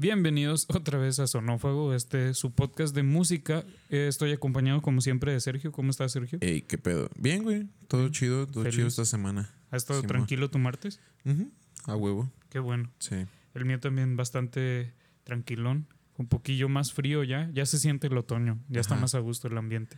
Bienvenidos otra vez a Sonófago, este es su podcast de música. Eh, estoy acompañado como siempre de Sergio. ¿Cómo estás, Sergio? Ey, qué pedo. Bien, güey. Todo chido, todo Feliz. chido esta semana. ¿Has estado Simón. tranquilo tu martes? Ujú, A huevo. Qué bueno. Sí. El mío también bastante tranquilón, un poquillo más frío ya. Ya se siente el otoño, ya está más a gusto el ambiente.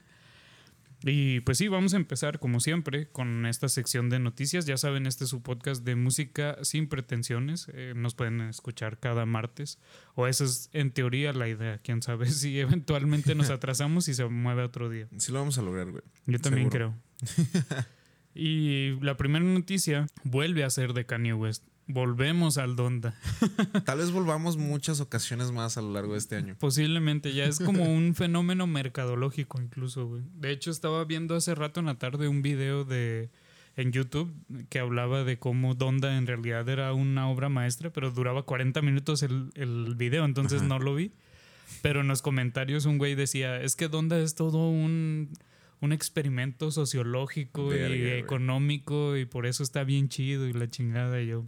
Y pues sí, vamos a empezar como siempre con esta sección de noticias. Ya saben, este es su podcast de música sin pretensiones. Eh, nos pueden escuchar cada martes. O esa es en teoría la idea. Quién sabe si eventualmente nos atrasamos y se mueve a otro día. Sí lo vamos a lograr, güey. Yo también Seguro. creo. y la primera noticia vuelve a ser de Kanye West. Volvemos al Donda. Tal vez volvamos muchas ocasiones más a lo largo de este año. Posiblemente, ya es como un fenómeno mercadológico incluso, güey. De hecho, estaba viendo hace rato en la tarde un video de en YouTube que hablaba de cómo Donda en realidad era una obra maestra, pero duraba 40 minutos el, el video, entonces Ajá. no lo vi. Pero en los comentarios un güey decía, es que Donda es todo un, un experimento sociológico Verga, y güey. económico y por eso está bien chido y la chingada y yo.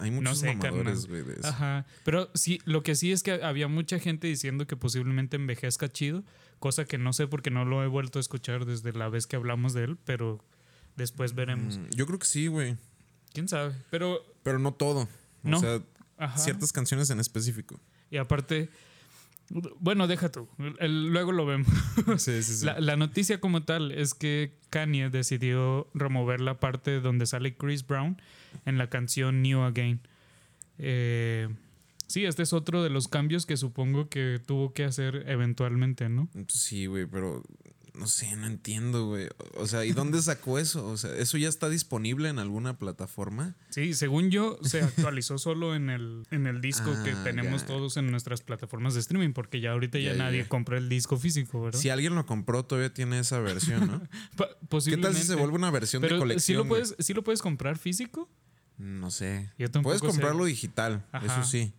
Hay muchos sé, mamadores, carnal. güey, de eso. Ajá. Pero sí, lo que sí es que había mucha gente diciendo que posiblemente envejezca chido, cosa que no sé porque no lo he vuelto a escuchar desde la vez que hablamos de él, pero después veremos. Mm, Yo creo que sí, güey. ¿Quién sabe? Pero, Pero no todo. No. O sea, ajá. ciertas canciones en específico. Y aparte, bueno, deja tú, el- luego lo vemos. Sí, sí, sí. La, la noticia como tal es que Kanye decidió remover la parte donde sale Chris Brown en la canción New Again. Eh, sí, este es otro de los cambios que supongo que tuvo que hacer eventualmente, ¿no? Sí, güey, pero no sé, no entiendo, güey. O sea, ¿y dónde sacó eso? O sea, ¿eso ya está disponible en alguna plataforma? Sí, según yo, se actualizó solo en el, en el disco que Ah, tenemos ya. todos en nuestras plataformas de streaming, porque ya ahorita ya, nadie ya. compra el disco físico, ¿verdad? Si alguien lo compró, todavía tiene esa versión, ¿no? Pa- ¿Qué posiblemente. tal si se vuelve una versión Pero de ¿sí colección? lo, güey? puedes, ¿sí lo puedes comprar físico? No sé. Yo Puedes sé. comprarlo digital, Ajá. eso sí.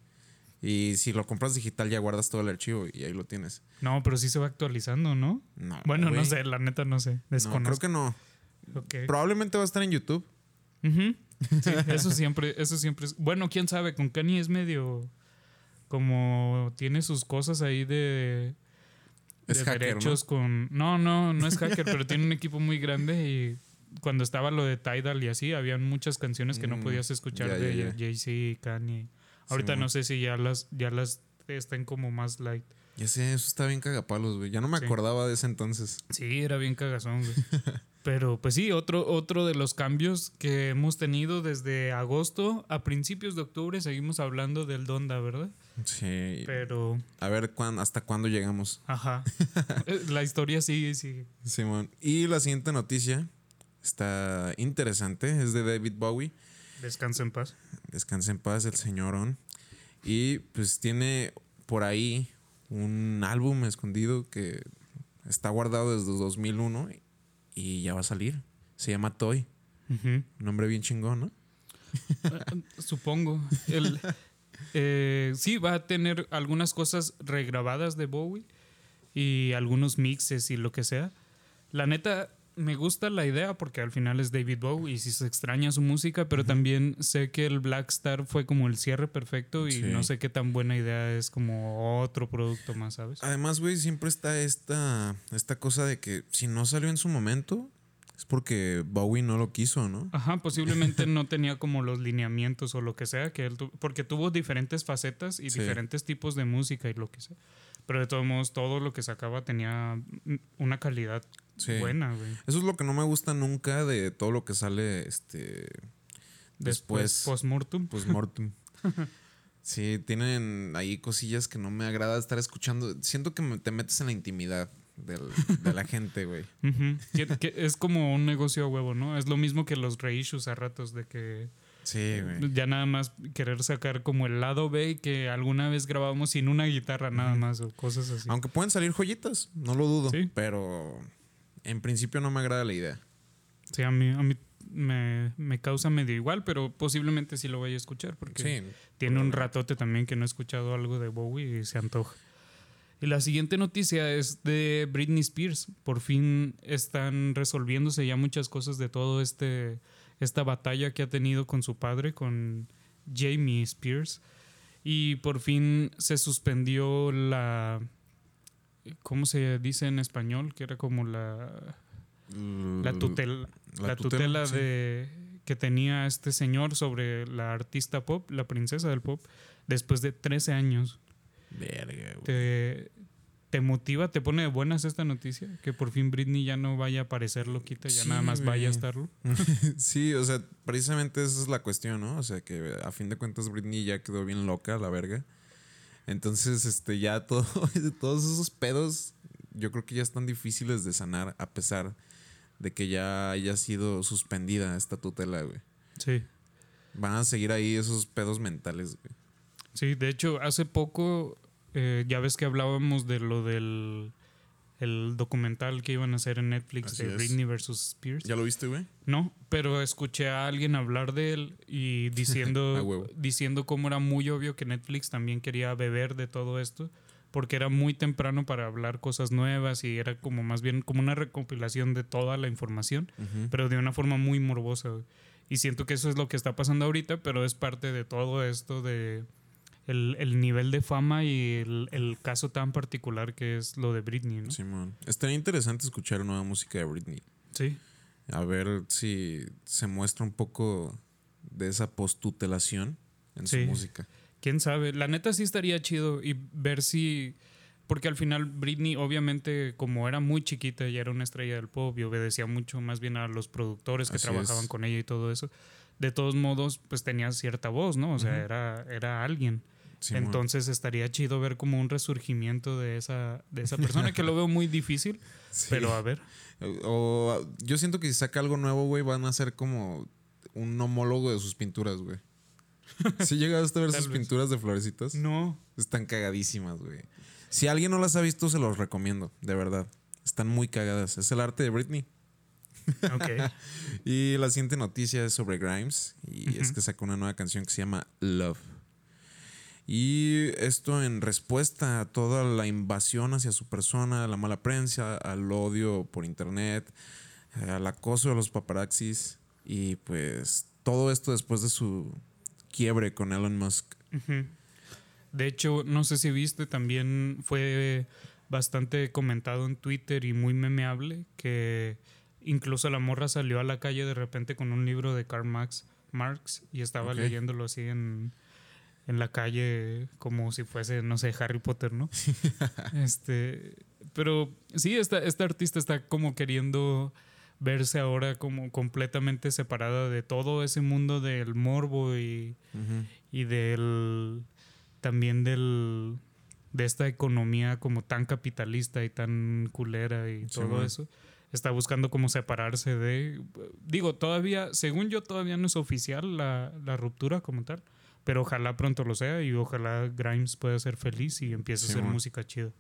Y si lo compras digital ya guardas todo el archivo y ahí lo tienes. No, pero sí se va actualizando, ¿no? No. Bueno, no sé, la neta no sé. No, Desconozco. creo que no. Probablemente va a estar en YouTube. Ujú. Sí, eso siempre, eso siempre es. Bueno, quién sabe, con Kanye es medio. Como tiene sus cosas ahí de. Es de hacker, derechos con. No, no, no es hacker, pero tiene un equipo muy grande y cuando estaba lo de Tidal y así, habían muchas canciones que no Mm, podías escuchar de. Jay-Z y Kanye. Ahorita no sé si ya las, ya las estén como más light. Ya sé, eso está bien cagapalos, güey. Ya no me Sí. acordaba de ese entonces. Sí, era bien cagazón, güey. Pero pues sí, otro, otro de los cambios que hemos tenido desde agosto a principios de octubre, seguimos hablando del Donda, ¿verdad? Sí. Pero, A ver cuán- hasta cuándo llegamos. ajá. Eh, La historia sigue, sigue. Simón. Y la siguiente noticia está interesante. Es de David Bowie. Descansa en paz. Descansa en paz el señorón. Y pues tiene por ahí un álbum escondido que está guardado desde 2001 y ya va a salir. Se llama Toy. Nombre bien chingón, ¿no? Eh, Supongo. El, eh, sí, va a tener algunas cosas regrabadas de Bowie y algunos mixes y lo que sea. La neta, me gusta la idea porque al final es David Bowie y si se extraña su música, pero también sé que el Black Star fue como el cierre perfecto y Sí. no sé qué tan buena idea es como otro producto más, ¿sabes? Además, güey, siempre está esta, esta cosa de que si no salió en su momento es porque Bowie no lo quiso, ¿no? Ajá, posiblemente no tenía como los lineamientos o lo que sea, que él tu- porque tuvo diferentes facetas y Sí. diferentes tipos de música y lo que sea. Pero de todos modos, todo lo que sacaba tenía mm, una calidad Sí. buena, güey. Eso es lo que no me gusta nunca de todo lo que sale este Después, pues mortem. Sí, tienen ahí cosillas que no me agrada estar escuchando. Siento que te metes en la intimidad del- de la gente, güey. Ujú. Que- que es como un negocio a huevo, ¿no? Es lo mismo que los reissues a ratos de que Sí, güey. ya nada más querer sacar como el lado B que alguna vez grabamos sin una guitarra nada más o cosas así. Aunque pueden salir joyitas, no lo dudo. Sí. Pero en principio no me agrada la idea. Sí, a mí, a mí me, me causa medio igual, pero posiblemente sí lo vaya a escuchar porque Sí. tiene un ratote también que no he escuchado algo de Bowie y se antoja. Y la siguiente noticia es de Britney Spears. Por fin están resolviéndose ya muchas cosas de todo este esta batalla que ha tenido con su padre, con Jamie Spears. Y por fin se suspendió la. ¿Cómo se dice en español? Que era como la. La tutela, la, tutela, de que tenía este señor sobre la artista pop, la princesa del pop, después de 13 años. Verga, güey. Te, te motiva, te pone de buenas esta noticia, que por fin Britney ya no vaya a parecer loquita, ya Sí, nada más vaya a estarlo. sí, o sea, precisamente esa es la cuestión, ¿no? O sea, que a fin de cuentas Britney ya quedó bien loca, la verga. Entonces, este, ya todo, todos esos pedos, yo creo que ya están difíciles de sanar, a pesar de que ya haya sido suspendida esta tutela, güey. Sí. Van a seguir ahí esos pedos mentales, güey. Sí, de hecho, hace poco, eh, ya ves que hablábamos de lo del el documental que iban a hacer en Netflix Así de es. Britney versus Spears. ¿Ya lo viste, güey? No, pero escuché a alguien hablar de él y diciendo, diciendo cómo era muy obvio que Netflix también quería beber de todo esto, porque era muy temprano para hablar cosas nuevas y era como más bien como una recopilación de toda la información, pero de una forma muy morbosa. Y siento que eso es lo que está pasando ahorita, pero es parte de todo esto de el, el nivel de fama y el, el caso tan particular que es lo de Britney, ¿no? Simón. Estaría interesante escuchar nueva música de Britney. Sí. A ver si se muestra un poco de esa postutelación en Sí. su música. Quién sabe. La neta sí estaría chido y ver si. Porque al final Britney, obviamente, como era muy chiquita y era una estrella del pop y obedecía mucho más bien a los productores que Así trabajaban es. con ella y todo eso. De todos modos, pues tenía cierta voz, ¿no? O sea, era, era alguien. Entonces estaría chido ver como un resurgimiento de esa, de esa persona, que lo veo muy difícil, Sí. pero a ver. O, yo siento que si saca algo nuevo, güey, van a ser como un homólogo de sus pinturas, güey. Si llegaste a ver sus vez. pinturas de florecitas, No. están cagadísimas, güey. Si alguien no las ha visto, se los recomiendo, de verdad. Están muy cagadas. Es el arte de Britney. Ok. Y la siguiente noticia es sobre Grimes. Y es que sacó una nueva canción que se llama Love. Y esto en respuesta a toda la invasión hacia su persona, a la mala prensa, al odio por internet, al acoso de los paparazzis. Y pues todo esto después de su quiebre con Elon Musk. De hecho, no sé si viste, también fue bastante comentado en Twitter y muy memeable que incluso la morra salió a la calle de repente con un libro de Karl Marx, Marx y estaba leyéndolo así en, en la calle como si fuese, no sé, Harry Potter, ¿no? este, pero sí, esta, esta artista está como queriendo verse ahora como completamente separada de todo ese mundo del morbo y Ujú. y del también del de esta economía como tan capitalista y tan culera y Sí, todo man. eso está buscando como separarse de digo todavía según yo todavía no es oficial la, la ruptura como tal pero ojalá pronto lo sea y ojalá Grimes pueda ser feliz y empiece Sí, a hacer man. música chida.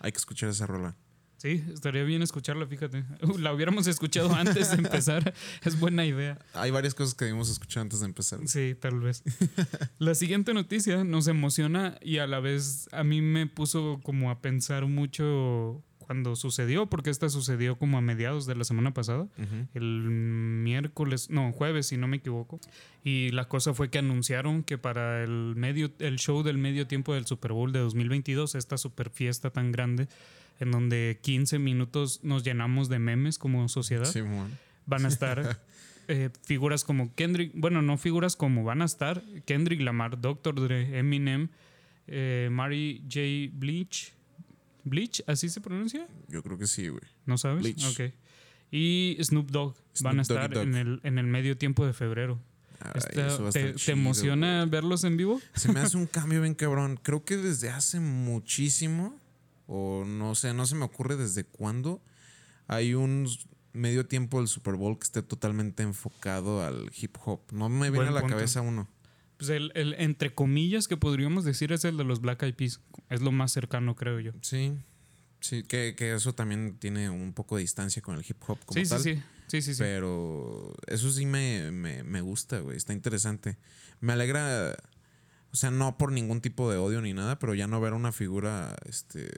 Hay que escuchar esa rola. sí estaría bien escucharla fíjate Uh, la hubiéramos escuchado antes de empezar es buena idea Hay varias cosas que debimos escuchar antes de empezar. Sí, tal vez. La siguiente noticia nos emociona y a la vez a mí me puso como a pensar mucho cuando sucedió, porque esta sucedió como a mediados de la semana pasada, el miércoles, no, jueves si no me equivoco. Y la cosa fue que anunciaron que para el medio el show del medio tiempo del Super Bowl de 2022, esta super fiesta tan grande en donde 15 minutos nos llenamos de memes como sociedad van a estar eh, figuras como Kendrick, bueno, no figuras como van a estar Kendrick Lamar, Dr. Dre, Eminem, eh, Mary J. Bleach. ¿Bleach? ¿Así se pronuncia? Yo creo que sí, güey. ¿No sabes? Bleach. Ok. Y Snoop Dogg van a estar Dogg. en el, en el medio tiempo de febrero. Ay, Está- eso va a ¿te, estar te chido, emociona verlos en vivo? Se me hace un cambio bien cabrón. Creo que desde hace muchísimo, o no sé, no se me ocurre desde cuándo, hay un medio tiempo del Super Bowl que esté totalmente enfocado al hip hop. No me viene Buen a la punto. cabeza uno. Pues el, el entre comillas que podríamos decir es el de los Black Eyed Peas. Es lo más cercano, creo yo. Sí, sí, que, que eso también tiene un poco de distancia con el hip hop como Sí, tal. sí, sí. Sí, sí, sí. Pero eso sí me, me, me gusta, güey. Está interesante. Me alegra, o sea, no por ningún tipo de odio ni nada, pero ya no ver una figura, este,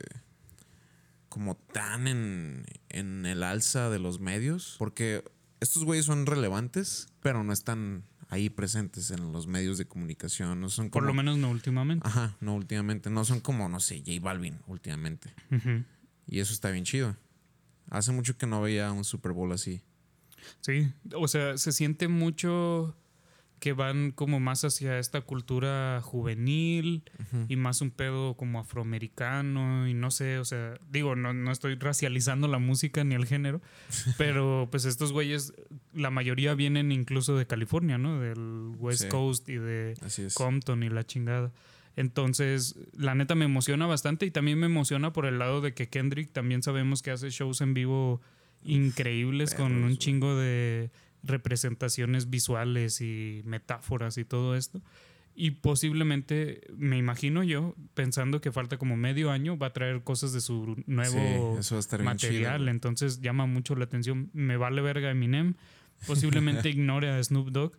como tan en, en el alza de los medios. Porque estos güeyes son relevantes, pero no están ahí presentes en los medios de comunicación. No son Por como- lo menos no últimamente. Ajá, no últimamente. No son como, no sé, J Balvin últimamente. Y eso está bien chido. Hace mucho que no veía un Super Bowl así. Sí, o sea, se siente mucho que van como más hacia esta cultura juvenil y más un pedo como afroamericano y no sé, o sea, digo, no, no estoy racializando la música ni el género, pero pues estos güeyes, la mayoría vienen incluso de California, ¿no? Del West Sí. Coast y de. Compton y la chingada. Entonces, la neta me emociona bastante y también me emociona por el lado de que Kendrick también sabemos que hace shows en vivo increíbles con un chingo de representaciones visuales y metáforas y todo esto. Y posiblemente, me imagino yo, pensando que falta como medio año, va a traer cosas de su nuevo Sí, material. entonces llama mucho la atención. Me vale verga Eminem. Posiblemente ignore a Snoop Dogg,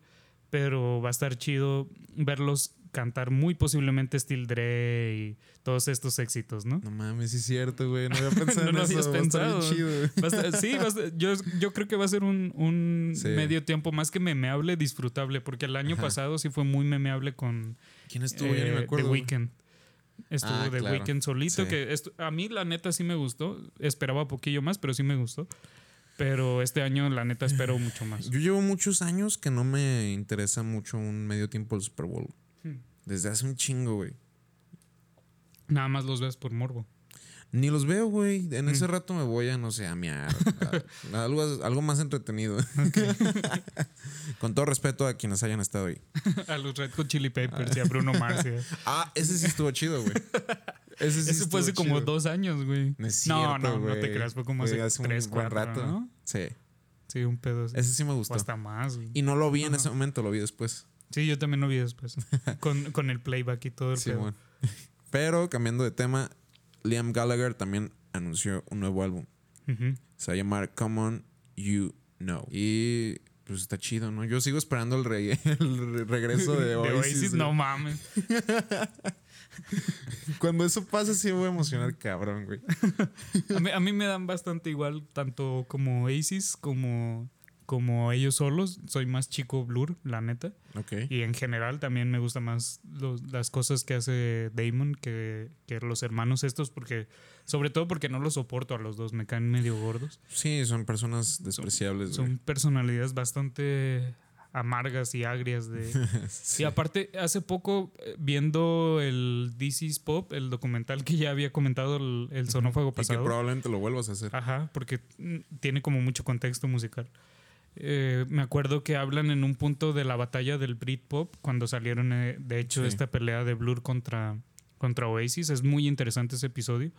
pero va a estar chido verlos cantar muy posiblemente Steel Dre y todos estos éxitos, ¿no? No mames, sí es cierto, güey. No había pensado No en eso. habías va a estar pensado. chido, güey. Va a estar- sí, va a estar- yo, yo creo que va a ser un, un Sí. medio tiempo más que memeable, disfrutable, porque el año Ajá. pasado sí fue muy memeable con ¿Quién estuvo? ya ni me eh, acuerdo. The. Weeknd. Estuvo Ah, The claro. Weeknd solito, Sí. que a mí la neta sí me gustó. Esperaba poquillo más, pero sí me gustó. Pero este año la neta espero mucho más. Yo llevo muchos años que no me interesa mucho un medio tiempo del Super Bowl. Desde hace un chingo, güey. Nada más los ves por morbo. Ni los veo, güey. En ese Mm. rato me voy a, no sé, a mear. a- algo, algo más entretenido. Con todo respeto a quienes hayan estado ahí. a los Red Hot Chili Peppers y a Bruno Mars. a- Ah, ese sí estuvo chido, güey. Ese sí Ese fue hace como dos años, güey. No, no, no, te creas, fue como Fue hace, un tres, buen cuatro, rato. ¿no? Sí. Sí, un pedo. así. Ese sí me O gustó. hasta más, güey. Y no lo vi en ese momento, lo vi después. Sí, yo también lo vi después. con, con el playback y todo el Sí, bueno. Pero cambiando de tema, Liam Gallagher también anunció un nuevo álbum. Se va a llamar Come On You Know. Y pues está chido, ¿no? Yo sigo esperando el, re- el re- regreso de De Oasis. Oasis, güey. no mames. Cuando eso pase, sí me voy a emocionar, cabrón, güey. A mí, a mí me dan bastante igual, tanto como Oasis como, como ellos solos. Soy más chico Blur, la neta. Ok. Y en general también me gustan más los- las cosas que hace Damon que, que los hermanos estos, porque sobre todo porque no los soporto a los dos, me caen medio gordos. Sí, son personas despreciables. Son personalidades bastante amargas y agrias de... Sí. Y aparte, hace poco, eh, viendo el This is Pop, el documental que ya había comentado el, el sonófago Y que pasado. probablemente lo vuelvas a hacer. Ajá, porque mm, tiene como mucho contexto musical. Eh, me acuerdo que hablan en un punto de la batalla del Britpop cuando salieron, eh, de hecho, Sí. esta pelea de Blur contra, contra Oasis. Es muy interesante ese episodio.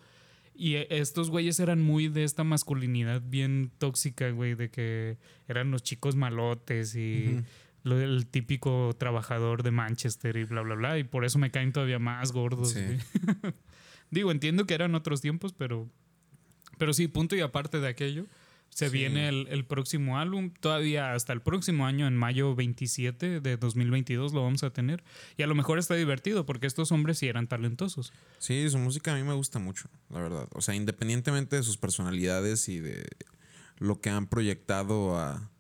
Y eh, estos güeyes eran muy de esta masculinidad bien tóxica, güey, de que eran los chicos malotes y Ujú. lo del típico trabajador de Manchester y bla, bla, bla. Y por eso me caen todavía más gordos. Sí. Digo, entiendo que eran otros tiempos, pero, pero sí, punto y aparte de aquello, se Sí. viene el, el próximo álbum. Todavía hasta el próximo año, en mayo 27 de 2022, lo vamos a tener. Y a lo mejor está divertido porque estos hombres sí eran talentosos. Sí, su música a mí me gusta mucho, la verdad. O sea, independientemente de sus personalidades y de lo que han proyectado a,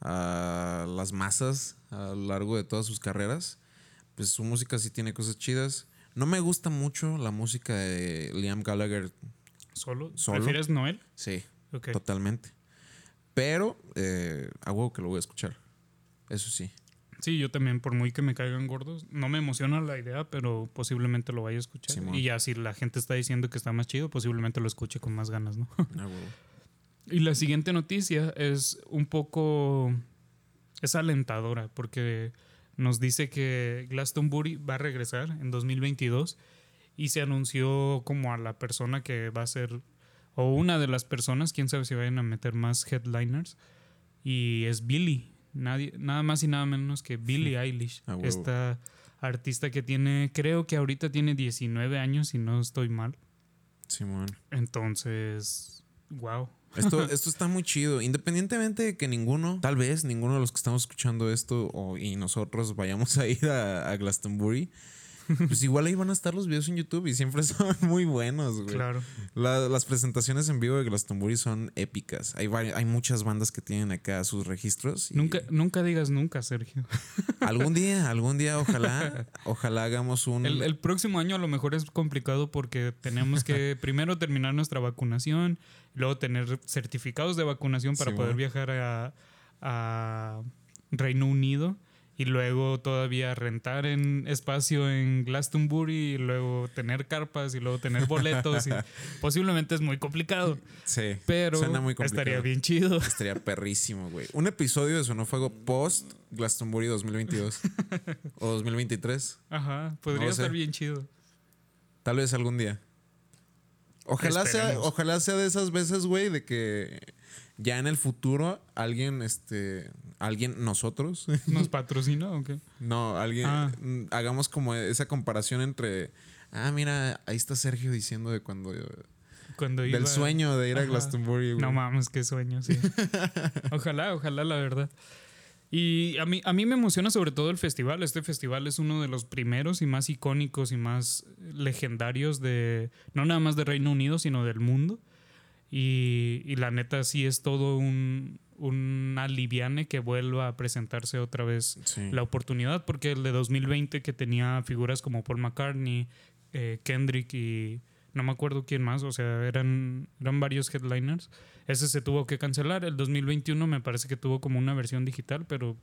a las masas a lo largo de todas sus carreras, pues su música sí tiene cosas chidas. No me gusta mucho la música de Liam Gallagher, ¿Solo? ¿Solo? ¿Prefieres Noel? sí, Totalmente. Pero eh, a huevo que lo voy a escuchar. Eso sí. Sí, yo también, por muy que me caigan gordos, no me emociona la idea, pero posiblemente lo vaya a escuchar. Simón. y ya si la gente está diciendo que está más chido, posiblemente lo escuche con más ganas, ¿no? A huevo. Y la siguiente noticia es un poco. es alentadora, porque nos dice que Glastonbury va a regresar en 2022 y se anunció como a la persona que va a ser, o una de las personas, quién sabe si vayan a meter más headliners, y es Billie, nadie, nada más y nada menos que Billie Eilish, esta artista que tiene, creo que ahorita tiene 19 años, si no estoy mal. Simón. Entonces, wow. Esto, esto está muy chido. Independientemente de que ninguno, tal vez ninguno de los que estamos escuchando esto o, y nosotros vayamos a ir a, a Glastonbury, pues igual ahí van a estar los videos en YouTube y siempre son muy buenos, güey. Claro. La- las presentaciones en vivo de Glastonbury son épicas. Hay, hay muchas bandas que tienen acá sus registros. y Nunca, nunca digas nunca, Sergio. Algún día, algún día, ojalá, ojalá hagamos un. El, el próximo año a lo mejor es complicado porque tenemos que primero terminar nuestra vacunación, luego tener certificados de vacunación para Sí, poder bueno. viajar a, a Reino Unido y luego todavía rentar en espacio en Glastonbury y luego tener carpas y luego tener boletos y posiblemente es muy complicado, sí, pero suena muy complicado. estaría bien chido. Estaría perrísimo, güey. Un episodio de Sonofuego post Glastonbury 2022 o 2023. Ajá, podría No sé. estar bien chido. Tal vez algún día. Ojalá sea, ojalá sea de esas veces, güey, de que ya en el futuro alguien, este, alguien, nosotros, ¿Nos patrocina o qué? no, alguien, Ah. mm, hagamos como esa comparación entre, ah, mira, ahí está Sergio diciendo de cuando, Cuando del iba- sueño de ir a. Glastonbury, güey. No mames, qué sueño, sí. ojalá, ojalá, la verdad. Y a mí, a mí me emociona sobre todo el festival. Este festival es uno de los primeros y más icónicos y más legendarios de, no nada más de Reino Unido, sino del mundo. Y, y la neta sí es todo un, un aliviane que vuelva a presentarse otra vez Sí. la oportunidad, porque el de 2020 que tenía figuras como Paul McCartney, eh, Kendrick y no me acuerdo quién más, o sea, eran, eran varios headliners. Ese se tuvo que cancelar. El 2021 me parece que tuvo como una versión digital, pero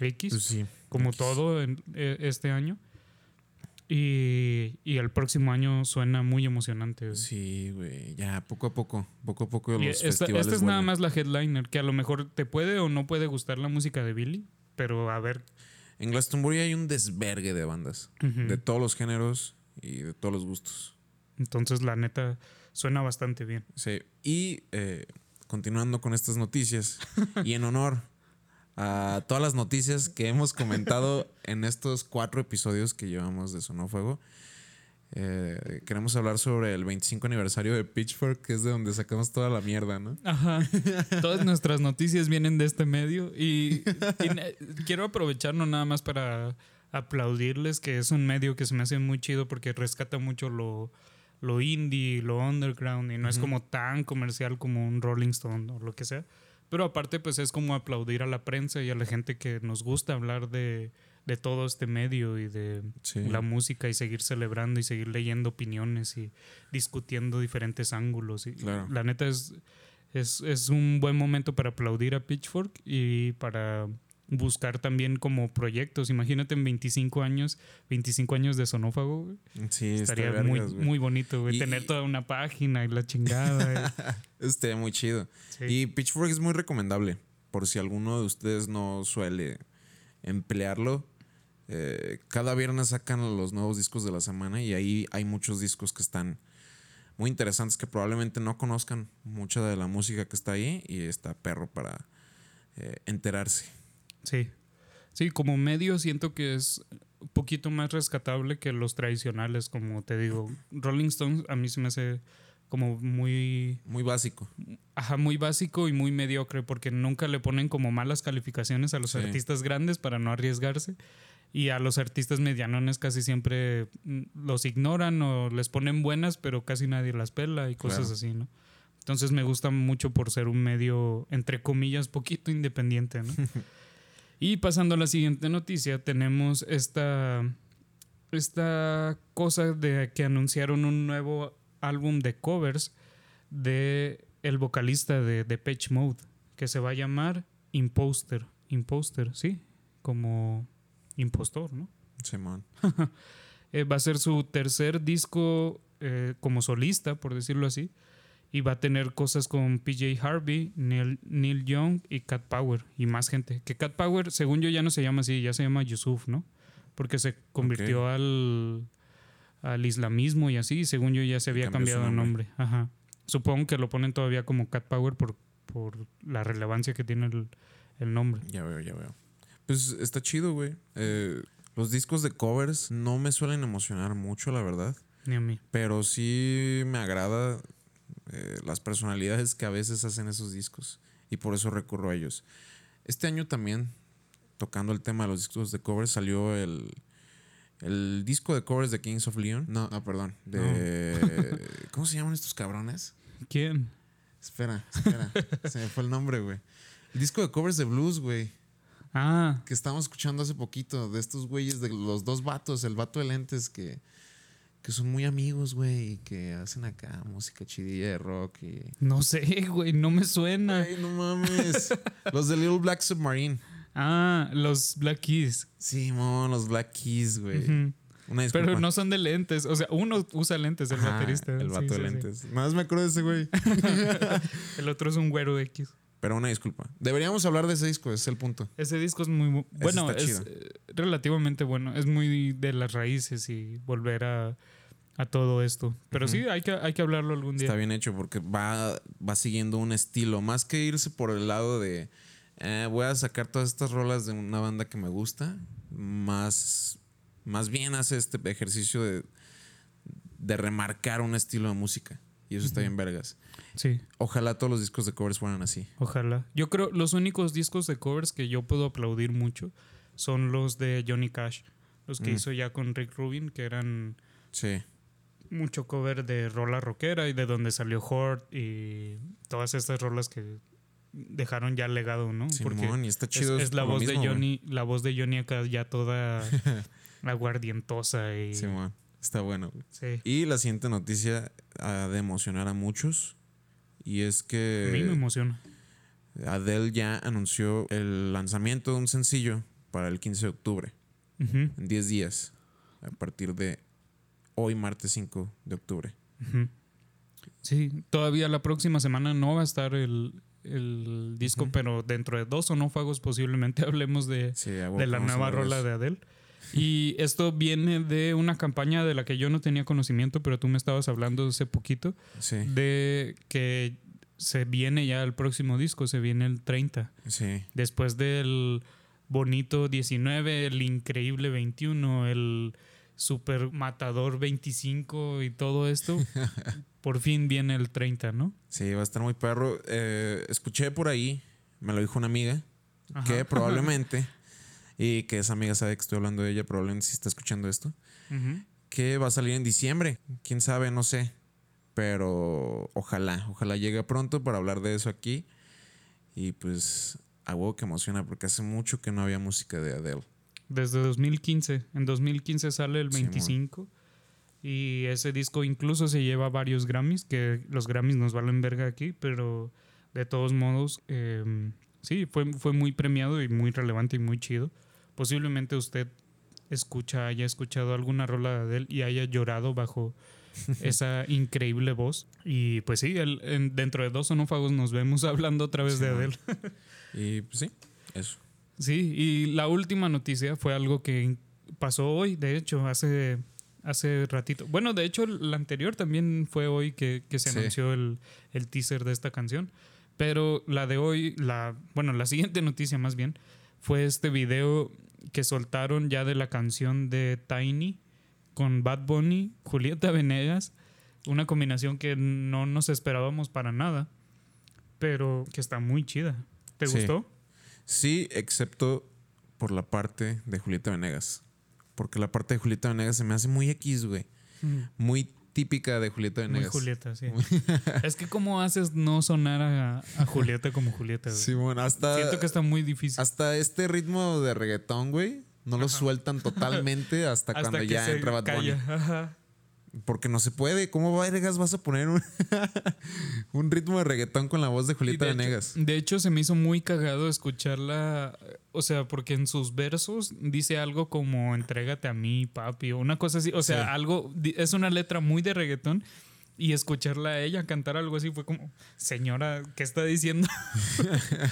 X, Pues sí. como X. todo en- eh, este año. Y, y el próximo año suena muy emocionante. güey. Sí, güey. Ya, poco a poco. Poco a poco los esta, festivales esta es nada más la headliner, que a lo mejor te puede o no puede gustar la música de Billy, pero a ver. En Glastonbury hay un desvergue de bandas. De todos los géneros y de todos los gustos. Entonces, la neta, suena bastante bien. Sí. Y eh, continuando con estas noticias, y en honor a todas las noticias que hemos comentado en estos cuatro episodios que llevamos de Sonofuego, eh, queremos hablar sobre el 25 aniversario de Pitchfork, que es de donde sacamos toda la mierda, ¿no? Ajá. Todas nuestras noticias vienen de este medio y, y quiero aprovechar no nada más para aplaudirles que es un medio que se me hace muy chido porque rescata mucho lo, lo indie, lo underground y no es como tan comercial como un Rolling Stone o lo que sea. Pero aparte pues es como aplaudir a la prensa y a la gente que nos gusta hablar de, de todo este medio y de Sí. la música y seguir celebrando y seguir leyendo opiniones y discutiendo diferentes ángulos. Y Claro. La neta es, es, es un buen momento para aplaudir a Pitchfork y para buscar también como proyectos. Imagínate en 25 años, 25 años de sonófago, güey. Sí, Estaría vergas, muy, güey. muy bonito, güey. Y- Tener toda una página y la chingada. Estaría muy chido. Sí. Y Pitchfork es muy recomendable. Por si alguno de ustedes no suele emplearlo. eh, cada viernes sacan los nuevos discos de la semana y ahí hay muchos discos que están muy interesantes que probablemente no conozcan mucha de la música que está ahí y está perro para eh, enterarse. Sí. Sí, como medio siento que es un poquito más rescatable que los tradicionales, como te digo. Rolling Stones a mí se me hace como muy, Muy básico. ajá, muy básico y muy mediocre porque nunca le ponen como malas calificaciones a los Sí. artistas grandes para no arriesgarse. Y a los artistas medianones casi siempre mm, los ignoran o les ponen buenas, pero casi nadie las pela y cosas Claro. así, ¿no? Entonces me gusta mucho por ser un medio, entre comillas, poquito independiente, ¿no? y pasando a la siguiente noticia, tenemos esta, esta cosa de que anunciaron un nuevo álbum de covers de el vocalista de Depeche Mode, que se va a llamar Imposter. Imposter, sí, como impostor, ¿no? Simón. Eh, va a ser su tercer disco eh, como solista, por decirlo así. Y va a tener cosas con PJ Harvey, Neil, Neil Young y Cat Power. Y más gente. Que Cat Power, según yo, ya no se llama así, ya se llama Yusuf, ¿no? Porque se convirtió al, al islamismo y así. Y según yo, ya se había cambiado de nombre. nombre. Ajá. Supongo que lo ponen todavía como Cat Power por, por la relevancia que tiene el, el nombre. Ya veo, ya veo. Pues está chido, güey. Eh, los discos de covers no me suelen emocionar mucho, la verdad. Ni a mí. Pero sí me agrada eh, las personalidades que a veces hacen esos discos. Y por eso recurro a ellos. Este año también, tocando el tema de los discos de covers, salió el, El disco de covers de Kings of Leon. No, no, perdón. De. ¿Cómo se llaman estos cabrones? ¿Quién? Espera, espera. se me fue el nombre, güey. El disco de covers de blues, güey. Ah, Que estábamos escuchando hace poquito. De estos güeyes, de los dos vatos. El vato de lentes que. Que son muy amigos, güey. Y que hacen acá música chidilla de rock. Y. no sé, güey, no me suena. Ay, no mames. los de Little Black Submarine. Ah, los Black Keys. Sí, mon, los Black Keys, güey. Una disculpa. Pero no son de lentes. O sea, uno usa lentes, el Ajá, baterista. El Sí, vato de sí, lentes. Más me acuerdo de ese güey. El otro es un güero X. Pero una disculpa. Deberíamos hablar de ese disco, ese es el punto. Ese disco es muy bu- bueno, es chido. eh, relativamente bueno. Es muy de las raíces y volver a, a todo esto. Pero sí, hay que, hay que hablarlo algún día. Está bien hecho porque va, va siguiendo un estilo. Más que irse por el lado de eh, voy a sacar todas estas rolas de una banda que me gusta. Más, más bien hace este ejercicio de, de remarcar un estilo de música. Y eso está bien vergas. Sí, Ojalá todos los discos de covers fueran así. ojalá. Yo creo los únicos discos de covers que yo puedo aplaudir mucho son los de Johnny Cash. Los que Mm. hizo ya con Rick Rubin, que eran Sí. mucho cover de rola rockera y de donde salió Hort y todas estas rolas que dejaron ya legado, ¿no? Simón, y está es, chido. es la voz mismo, de. Johnny, la voz de Johnny acá ya toda aguardientosa y Simón, está bueno. sí. Y la siguiente noticia ha de emocionar a muchos. Y es A mí me que emociona. Adele ya anunció el lanzamiento de un sencillo para el 15 de octubre, en 10 días, a partir de hoy, martes 5 de octubre. Sí, todavía la próxima semana no va a estar el, el disco, pero dentro de dos sonófagos posiblemente hablemos de, Sí, de que la nueva rola de Adele. Y esto viene de una campaña de la que yo no tenía conocimiento, pero tú me estabas hablando hace poquito, Sí, de que se viene ya el próximo disco, se viene el 30. sí. Después del bonito 19, el increíble 21, el super matador 25 y todo esto, por fin viene el 30, ¿no? Sí, va a estar muy perro. Eh, escuché por ahí, me lo dijo una amiga, Ajá. que probablemente, y que esa amiga sabe que estoy hablando de ella, probablemente si está escuchando esto, que va a salir en diciembre. Quién sabe, no sé. Pero ojalá, ojalá llegue pronto para hablar de eso aquí. Y pues a huevo que emociona porque hace mucho que no había música de Adele. Desde 2015. En 2015 sale el Simón. 25. y ese disco incluso se lleva varios Grammys, que los Grammys nos valen verga aquí, pero de todos modos, eh, sí, fue, fue muy premiado y muy relevante y muy chido. Posiblemente usted escucha, haya escuchado alguna rola de él y haya llorado bajo esa increíble voz. Y pues sí, el- en- dentro de dos sonófagos nos vemos hablando otra vez de. Adele. Y pues sí, eso. Sí, y la última noticia fue algo que pasó hoy, de hecho, hace, hace ratito. Bueno, de hecho, la anterior también fue hoy que, que se Sí. anunció el, el teaser de esta canción. Pero la de hoy, la, bueno, la siguiente noticia más bien, fue este video que soltaron ya de la canción de Tiny con Bad Bunny, Julieta Venegas, una combinación que no nos esperábamos para nada, pero que está muy chida. ¿Te Sí. gustó? Sí, excepto por la parte de Julieta Venegas. Porque la parte de Julieta Venegas se me hace muy X, güey. Muy típica de Julieta Muy Venegas. Julieta, sí. es que cómo haces no sonar a, a Julieta como Julieta. güey? Sí, bueno, hasta, Siento que está muy difícil. hasta este ritmo de reggaetón, güey, no lo sueltan totalmente hasta, Hasta cuando ya entra Bad Bunny. Ajá. Porque no se puede. ¿Cómo vergas vas a poner un, un ritmo de reggaetón con la voz de Julieta de, hecho, Venegas? de hecho, se me hizo muy cagado escucharla. O sea, porque en sus versos dice algo como entrégate a mí, papi, o una cosa así. O sea, Sí. algo. Es una letra muy de reggaetón. Y escucharla a ella cantar algo así fue como, señora, ¿qué está diciendo?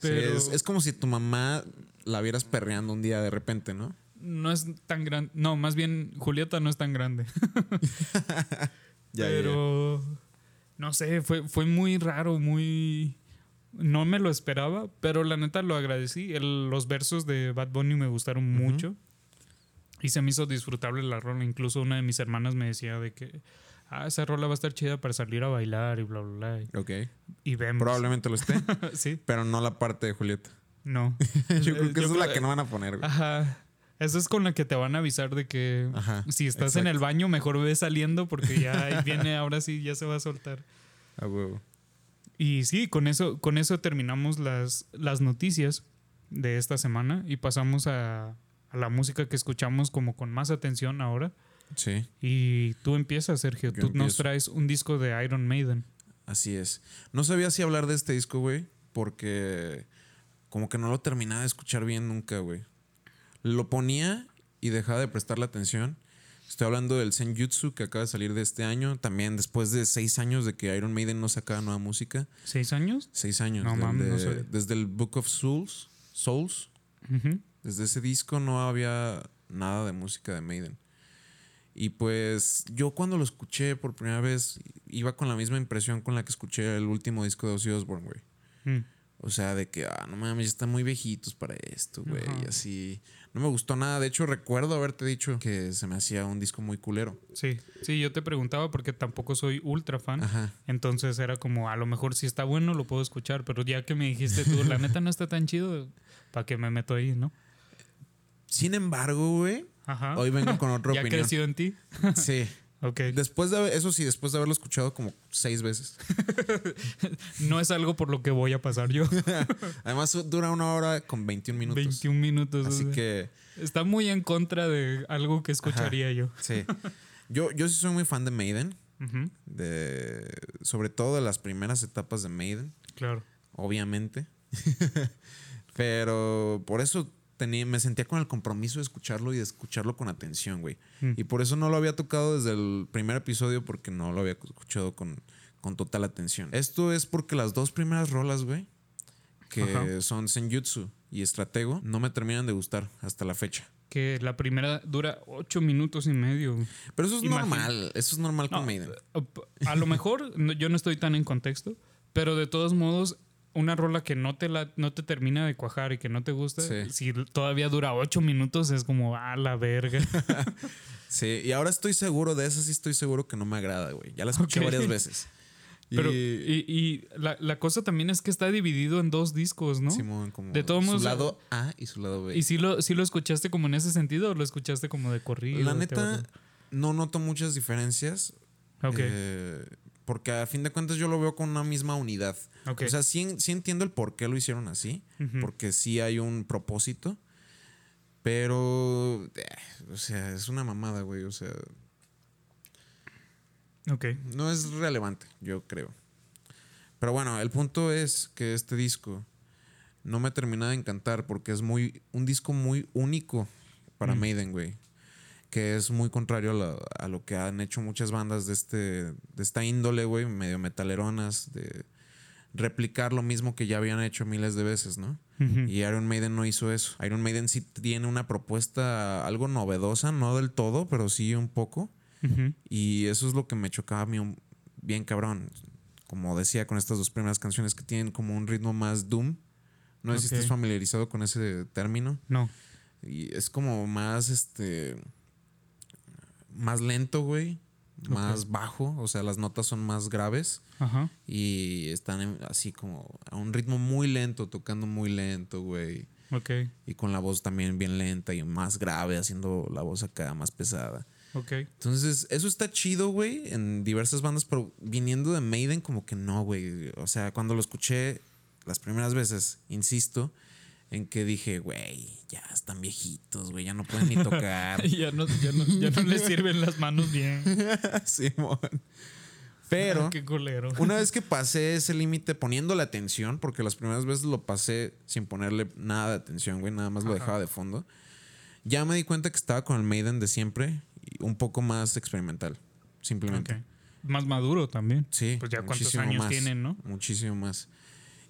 Sí, es, es como si tu mamá la vieras perreando un día de repente, ¿no? No es tan grande. No, más bien, Julieta no es tan grande. Ya, ya, ya. pero no sé, fue, fue muy raro, muy... No me lo esperaba, pero la neta lo agradecí. El- los versos de Bad Bunny me gustaron mucho y se me hizo disfrutable la rola. Incluso una de mis hermanas me decía de que, ah, esa rola va a estar chida para salir a bailar y bla, bla, bla. Ok. Y vemos. Probablemente lo esté, sí, pero no la parte de Julieta. no. Yo creo que esa es la que no van a poner, güey. Ajá. Esa es con la que te van a avisar de que Ajá, si estás en el baño, mejor ve saliendo porque ya ahí viene, ahora sí, ya se va a soltar. A huevo. Y sí, con eso, con eso terminamos las, las noticias de esta semana y pasamos a, a la música que escuchamos como con más atención ahora. Sí, Y tú empiezas, Sergio. Yo tú nos traes un disco de Iron Maiden. así es. No sabía si hablar de este disco, güey, porque como que no lo terminaba de escuchar bien nunca, güey. Lo ponía y dejaba de prestarle atención. Estoy hablando del Senjutsu que acaba de salir de este año. También después de seis años de que Iron Maiden no sacaba nueva música. ¿Seis años? Seis años. No desde el Book of Souls. Souls. Desde ese disco no había nada de música de Maiden. Y pues yo cuando lo escuché por primera vez iba con la misma impresión con la que escuché el último disco de Ozzy Osbourne, güey. Mm. O sea, de que, ah, no mames, ya están muy viejitos para esto, güey. Y así. No me gustó nada. De hecho, recuerdo haberte dicho que se me hacía un disco muy culero. Sí, sí, yo te preguntaba porque tampoco soy ultra fan. Ajá. Entonces era como, a lo mejor si está bueno lo puedo escuchar, pero ya que me dijiste tú, la neta no está tan chido, ¿para qué me meto ahí, no? Sin embargo, güey, hoy vengo con otra ¿Ya opinión. creció en ti? Sí. Ok. Después de eso sí, después de haberlo escuchado como seis veces. No es algo por lo que voy a pasar yo. Además, dura una hora con 21 minutos. 21 minutos. Así o sea, que, Está muy en contra de algo que escucharía yo. sí. Yo, yo sí soy muy fan de Maiden. De, sobre todo de las primeras etapas de Maiden, Claro. obviamente. Pero por eso tenía, me sentía con el compromiso de escucharlo y de escucharlo con atención, güey. Mm. Y por eso no lo había tocado desde el primer episodio porque no lo había escuchado con, con total atención. Esto es porque las dos primeras rolas, güey, que Ajá. son Senjutsu y Estratego, no me terminan de gustar hasta la fecha. Que la primera dura ocho minutos y medio. Pero eso es normal, eso es normal con Maiden. A lo mejor yo no estoy tan en contexto, pero de todos modos, una rola que no te, la, no te termina de cuajar y que no te gusta, Sí. si todavía dura ocho minutos, es como, a la verga. Sí, y ahora estoy seguro de esa, sí estoy seguro que no me agrada, güey. Ya la escuché varias veces. Pero, Y- y, y la, la cosa también es que está dividido en dos discos, ¿no? Simón, como De todos modos- su lado A y su lado B. ¿Y si lo, si lo escuchaste como en ese sentido o lo escuchaste como de corrido? La neta, no noto muchas diferencias. Ok, eh, porque a fin de cuentas yo lo veo con una misma unidad. O sea, sí, sí entiendo el por qué lo hicieron así. Porque sí hay un propósito. Pero, eh, o sea, es una mamada, güey. O sea, ok. no es relevante, yo creo. Pero bueno, el punto es que este disco no me termina de encantar porque es muy un disco muy único para Mm. Maiden, güey. Que es muy contrario a, la- a lo que han hecho muchas bandas de, este, de esta índole, güey, medio metaleronas, de replicar lo mismo que ya habían hecho miles de veces, ¿no? Y Iron Maiden no hizo eso. Iron Maiden sí tiene una propuesta algo novedosa, no del todo, pero sí un poco. Y eso es lo que me chocaba a mí bien cabrón. Como decía con estas dos primeras canciones que tienen como un ritmo más doom. No sé si estás familiarizado con ese término. No. Y es como más este más lento, güey. Más bajo. O sea, las notas son más graves. Ajá. Y están en- así como a un ritmo muy lento, tocando muy lento, güey. Ok. Y con la voz también bien lenta y más grave, haciendo la voz acá más pesada. Ok. Entonces, eso está chido, güey, en diversas bandas, pero viniendo de Maiden, como que no, güey. O sea, cuando lo escuché las primeras veces, insisto, en que dije, güey, ya están viejitos, güey, ya no pueden ni tocar. ya, no, ya, no, ya no le sirven las manos bien. Simón. Pero, Qué culero. una vez que pasé ese límite poniéndole atención, porque las primeras veces lo pasé sin ponerle nada de atención, güey, nada más lo Ajá. dejaba de fondo, ya me di cuenta que estaba con el Maiden de siempre un poco más experimental, simplemente. Más maduro también. Sí. Pues ya cuántos años más, tienen, ¿no? Muchísimo más.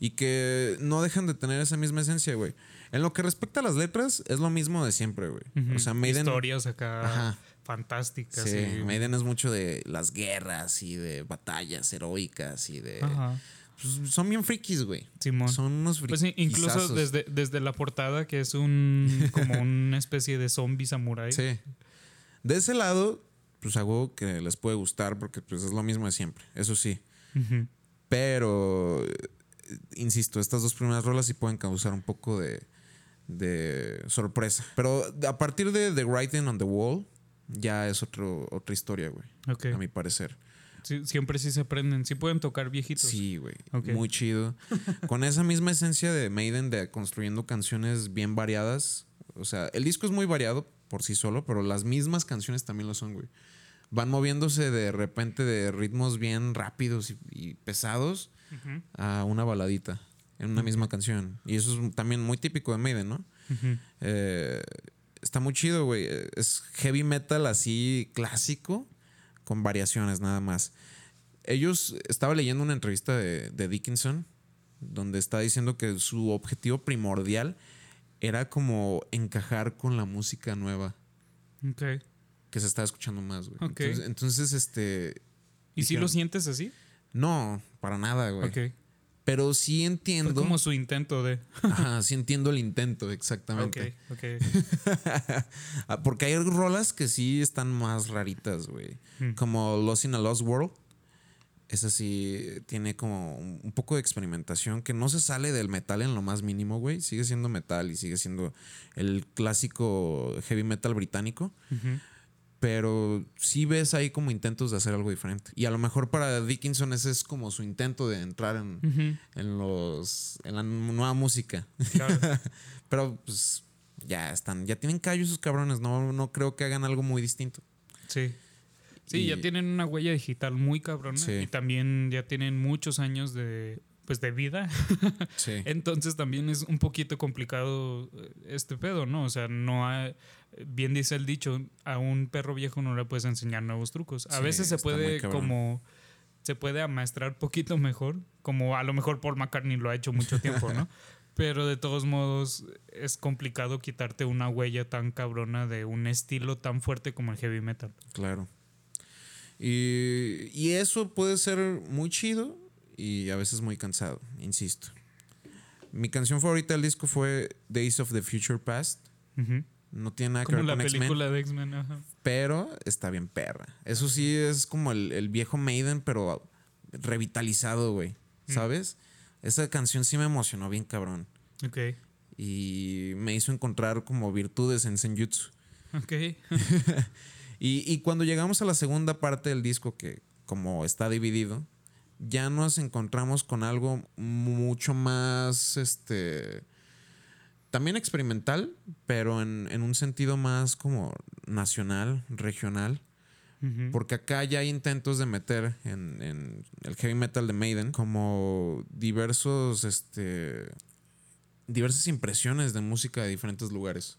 Y que no dejan de tener esa misma esencia, güey. En lo que respecta a las letras, es lo mismo de siempre, güey. O sea, Maiden. Historias acá Ajá. fantásticas. Sí, y- Maiden es mucho de las guerras y de batallas heroicas y de. Ajá. pues, son bien frikis, güey. Simón. Son unos Pues sí, incluso desde, desde la portada, que es un como una especie de zombie samurai. Sí. De ese lado, pues algo que les puede gustar porque pues, es lo mismo de siempre. Eso sí. Ujú. Pero, insisto, estas dos primeras rolas sí pueden causar un poco de, de sorpresa. Pero a partir de The Writing on the Wall, ya es otro, otra historia, güey. A mi parecer. Sí, siempre sí se aprenden. Sí pueden tocar viejitos. Sí, güey. Muy chido. Con esa misma esencia de Maiden de construyendo canciones bien variadas. O sea, el disco es muy variado por sí solo, pero las mismas canciones también lo son, güey. Van moviéndose de repente de ritmos bien rápidos y, y pesados a una baladita en una misma canción. Y eso es también muy típico de Maiden, ¿no? Eh, está muy chido, güey. Es heavy metal así clásico, con variaciones nada más. Ellos, estaba leyendo una entrevista de, de Dickinson, donde está diciendo que su objetivo primordial era como encajar con la música nueva Ok. Que se estaba escuchando más, güey. Ok. Entonces, entonces, este... ¿Y si lo sientes así? No, para nada, güey. Ok. Pero sí Fue entiendo. como su intento de. Ajá, sí entiendo el intento, Ok, exactamente. ok. Ah, Porque hay rolas que sí están más raritas, güey. Mm. Como Lost in a Lost World. Esa sí tiene como un poco de experimentación que no se sale del metal en lo más mínimo, güey. Sigue siendo metal y sigue siendo el clásico heavy metal británico. Ujú. Pero sí ves ahí como intentos de hacer algo diferente. Y a lo mejor para Dickinson ese es como su intento de entrar en, en los en la nueva música. Claro. Pero pues ya están, ya tienen callo esos cabrones. No, no creo que hagan algo muy distinto. Sí. Sí, Y- ya tienen una huella digital muy cabrona Sí. y también ya tienen muchos años de pues de vida. Sí. Entonces también es un poquito complicado eh, este pedo, ¿no? O sea, no hay, bien dice el dicho, a un perro viejo no le puedes enseñar nuevos trucos. A Sí, veces se puede como se puede amaestrar poquito mejor, como a lo mejor Paul McCartney lo ha hecho mucho tiempo, ¿no? Pero de todos modos es complicado quitarte una huella tan cabrona de un estilo tan fuerte como el heavy metal. Claro. Y, y eso puede ser muy chido y a veces muy cansado, insisto. Mi canción favorita del disco fue Days of the Future Past. Ujú. No tiene nada que Como ver la con X-Men, película de X-Men, pero está bien perra. Eso sí es como el, el viejo Maiden, pero revitalizado, güey. Mm. ¿Sabes? Esa canción sí me emocionó bien cabrón. Ok, Y me hizo encontrar como virtudes en Senjutsu. ok. Y, y cuando llegamos a la segunda parte del disco, que como está dividido, ya nos encontramos con algo mucho más, este, también experimental, pero en, en un sentido más como nacional, regional. Porque acá ya hay intentos de meter en, en el heavy metal de Maiden como diversos, este, diversas impresiones de música de diferentes lugares.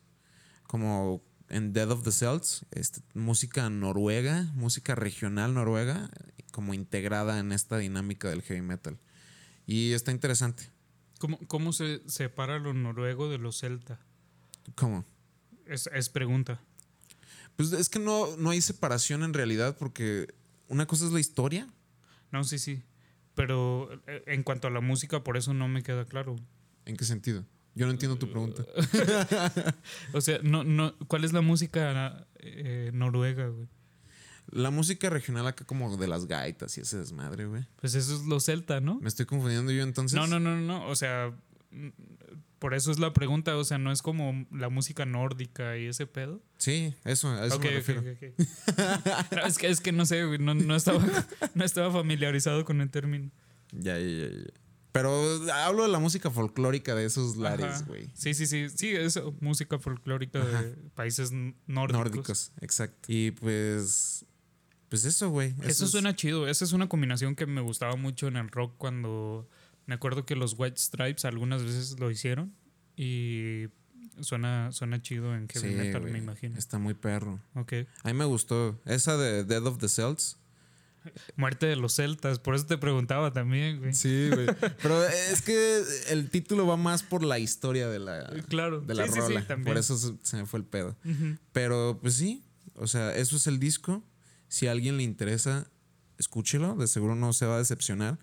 Como en Dead of the Celts, este, música noruega, música regional noruega, como integrada en esta dinámica del heavy metal. Y está interesante. ¿Cómo, cómo se separa lo noruego de lo celta? ¿Cómo? Es, es pregunta. Pues es que no, no hay separación en realidad porque una cosa es la historia. No, sí, sí. Pero eh, en cuanto a la música, por eso no me queda claro. ¿En qué sentido? Yo no entiendo tu pregunta. O sea, no, no, ¿cuál es la música eh, noruega, güey? La música regional acá como de las gaitas y ese desmadre, güey. Pues eso es lo celta, ¿no? Me estoy confundiendo yo entonces. No, no, no, no. O sea, mm, por eso es la pregunta. O sea, no es como la música nórdica y ese pedo. Sí, eso, a eso Ok, me ok, refiero. No, es, que, es que no sé, güey. No, no estaba, no estaba familiarizado con el término. Ya, ya, ya, ya. Pero hablo de la música folclórica de esos lares, güey. Sí, sí, sí. Sí, eso. Música folclórica Ajá. de países nórdicos. Nórdicos, exacto. Y pues. Pues eso, güey. Eso es- suena chido. Esa es una combinación que me gustaba mucho en el rock cuando me acuerdo que los White Stripes algunas veces lo hicieron y suena, suena chido en heavy Sí, metal, me imagino. Está muy perro. Ok. A mí me gustó. Esa de Dead of the Celts. Muerte de los celtas, por eso te preguntaba también, güey. Sí, güey. Pero es que el título va más por la historia de la, Claro. de la sí, rola. por eso se, me fue el pedo. Pero pues sí, o sea, eso es el disco. Si a alguien le interesa, escúchelo. De seguro no se va a decepcionar.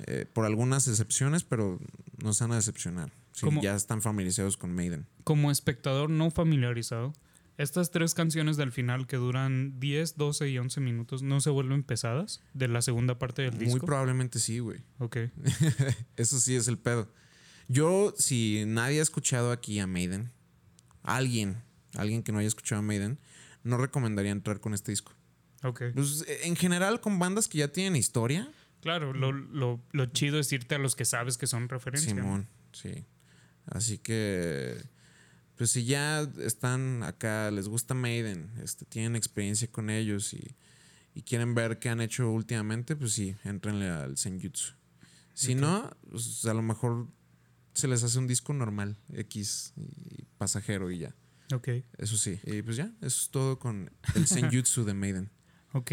Eh, por algunas excepciones, pero no se van a decepcionar. Si ya están familiarizados con Maiden. Como espectador no familiarizado, estas tres canciones del final que duran 10, 12 y 11 minutos no se vuelven pesadas de la segunda parte del Muy disco. probablemente sí, güey. ok. Eso sí es el pedo. Yo, si nadie ha escuchado aquí a Maiden, alguien, alguien que no haya escuchado a Maiden, no recomendaría entrar con este disco. Ok. Pues, en general, con bandas que ya tienen historia, Claro, lo, lo, lo chido es irte a los que sabes que son referencia. Simón, sí. Así que, pues si ya están acá, les gusta Maiden, este, tienen experiencia con ellos y, y quieren ver qué han hecho últimamente, pues sí, entrenle al Senjutsu. Si no, pues a lo mejor se les hace un disco normal, X y pasajero y ya. Ok, Eso sí. Y pues ya, eso es todo con el Senjutsu de Maiden. Ok.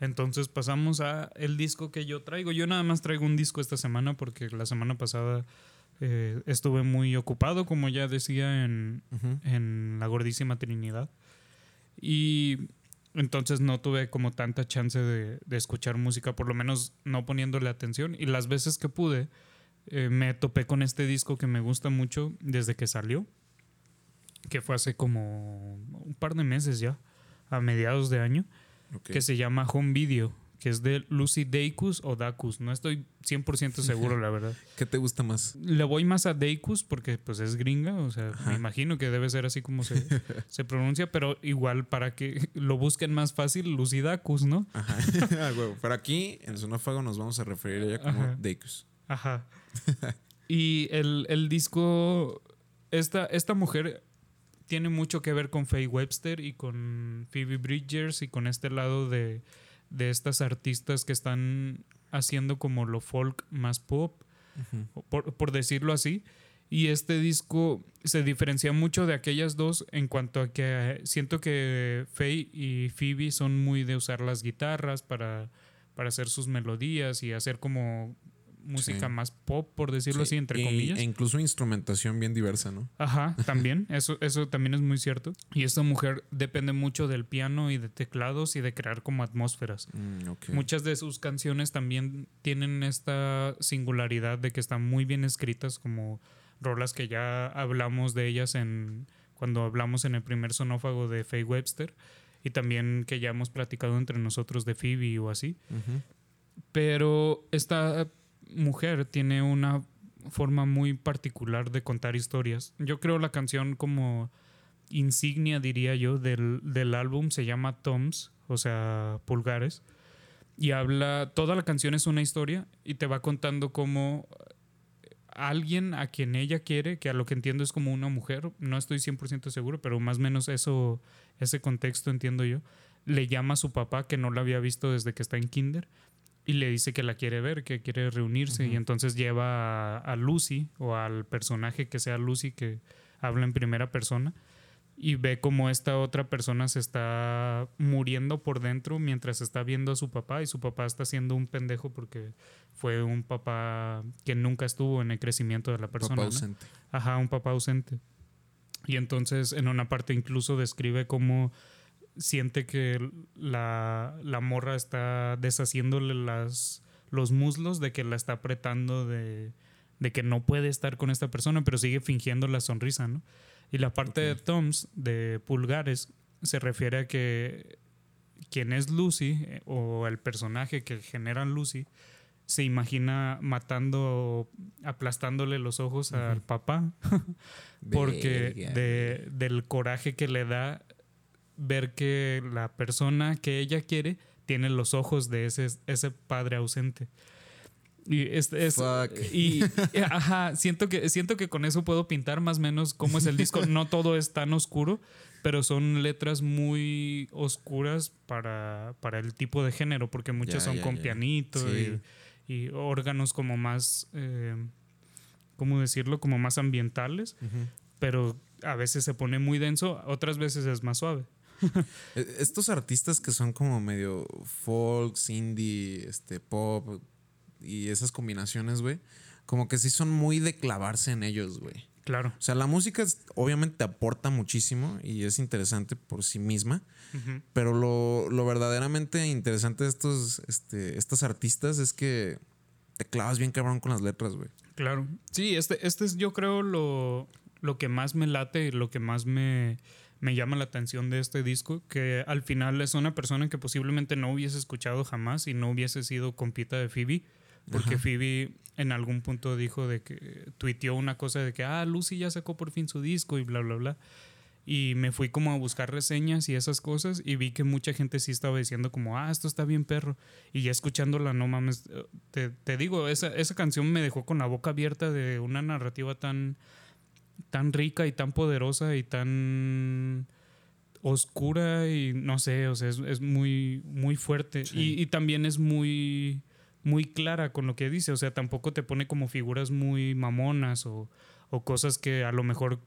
Entonces pasamos a el disco que yo traigo. Yo nada más traigo un disco esta semana porque la semana pasada eh, estuve muy ocupado, como ya decía, en, Ujú. en la gordísima Trinidad. Y entonces no tuve como tanta chance de, de escuchar música, por lo menos no poniéndole atención. Y las veces que pude, eh, me topé con este disco que me gusta mucho desde que salió, que fue hace como un par de meses ya, a mediados de año, Que se llama Home Video, que es de Lucy Dacus o Dacus. No estoy 100% seguro, la verdad. ¿Qué te gusta más? Le voy más a Dacus porque pues es gringa, o sea, Ajá. me imagino que debe ser así como se, se pronuncia, pero igual para que lo busquen más fácil, Lucy Dacus, ¿no? Ajá. Ah. Pero aquí, en Sonófago, nos vamos a referir a ella como Ajá. Deikus. Ajá. y el, el disco, esta, esta mujer tiene mucho que ver con Faye Webster y con Phoebe Bridgers y con este lado de, de estas artistas que están haciendo como lo folk más pop, por, por decirlo así. Y este disco se diferencia mucho de aquellas dos en cuanto a que siento que Faye y Phoebe son muy de usar las guitarras para, para hacer sus melodías y hacer como música Sí. más pop, por decirlo Sí, así, entre y- comillas. E incluso instrumentación bien diversa, ¿no? Ajá, también, eso, eso también es muy cierto. Y esta mujer depende mucho del piano y de teclados y de crear como atmósferas. Mm. Muchas de sus canciones también tienen esta singularidad de que están muy bien escritas, como rolas que ya hablamos de ellas en cuando hablamos en el primer sonófago de Faye Webster y también que ya hemos platicado entre nosotros de Phoebe o así. Pero esta mujer tiene una forma muy particular de contar historias. Yo creo la canción como insignia, diría yo, del, del álbum se llama Toms, o sea, pulgares. Y habla, toda la canción es una historia y te va contando cómo alguien a quien ella quiere, que a lo que entiendo es como una mujer, no estoy 100% seguro, pero más o menos eso, ese contexto entiendo yo, le llama a su papá que no la había visto desde que está en kinder y le dice que la quiere ver, que quiere reunirse y entonces lleva a, a Lucy o al personaje que sea Lucy que habla en primera persona y ve como esta otra persona se está muriendo por dentro mientras está viendo a su papá y su papá está siendo un pendejo porque fue un papá que nunca estuvo en el crecimiento de la persona. Papá ¿no? ausente. Ajá, un papá ausente. Y entonces en una parte incluso describe cómo siente que la, la morra está deshaciéndole las, los muslos de que la está apretando de, de que no puede estar con esta persona, pero sigue fingiendo la sonrisa, ¿no? Y la parte de. Toms, de pulgares, se refiere a que quien es Lucy eh, o el personaje que genera Lucy se imagina matando, aplastándole los ojos al papá porque de, del coraje que le da ver que la persona que ella quiere tiene los ojos de ese, ese padre ausente. Y es, es- y y, ajá, siento que siento que con eso puedo pintar más o menos cómo es el disco. No todo es tan oscuro, pero son letras muy oscuras para, para el tipo de género, porque muchas son con pianito Sí. y, y órganos como más, eh, ¿cómo decirlo? Como más ambientales pero a veces se pone muy denso, otras veces es más suave. Eh, Estos artistas que son como medio folk, indie, este, pop y esas combinaciones, güey, como que sí son muy de clavarse en ellos, güey. Claro. O sea, la música es- obviamente aporta muchísimo y es interesante por sí misma, pero lo, lo verdaderamente interesante de estos, este, estas artistas es que te clavas bien cabrón con las letras, güey. Claro. Sí, este, este es yo creo lo, lo que más me late y lo que más me, me llama la atención de este disco, que al final es una persona que posiblemente no hubiese escuchado jamás y no hubiese sido compita de Phoebe, porque Ajá. Phoebe en algún punto dijo de que tuiteó una cosa de que, ah, Lucy ya sacó por fin su disco y bla, bla, bla. Y me fui como a buscar reseñas y esas cosas y vi que mucha gente sí estaba diciendo como, ah, esto está bien perro. Y ya escuchándola, no mames, eh, te, te digo, esa, esa canción me dejó con la boca abierta de una narrativa tan, tan rica y tan poderosa y tan oscura y no sé, o sea, es, es muy, muy fuerte. Sí. Y, y también es muy, muy clara con lo que dice, o sea, tampoco te pone como figuras muy mamonas o, o cosas que a lo mejor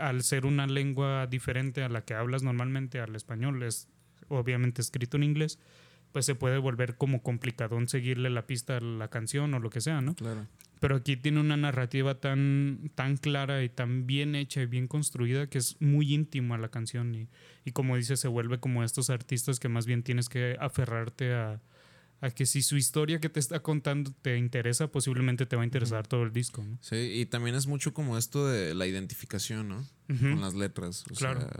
al ser una lengua diferente a la que hablas normalmente, al español, es obviamente escrito en inglés, pues se puede volver como complicadón seguirle la pista a la canción o lo que sea, ¿no? Claro. Pero aquí tiene una narrativa tan, tan clara y tan bien hecha y bien construida que es muy íntima la canción. Y, y como dice, se vuelve como estos artistas que más bien tienes que aferrarte a, a que si su historia que te está contando te interesa, posiblemente te va a interesar todo el disco. ¿no? Sí, y también es mucho como esto de la identificación, ¿no? Con las letras. O Claro. sea,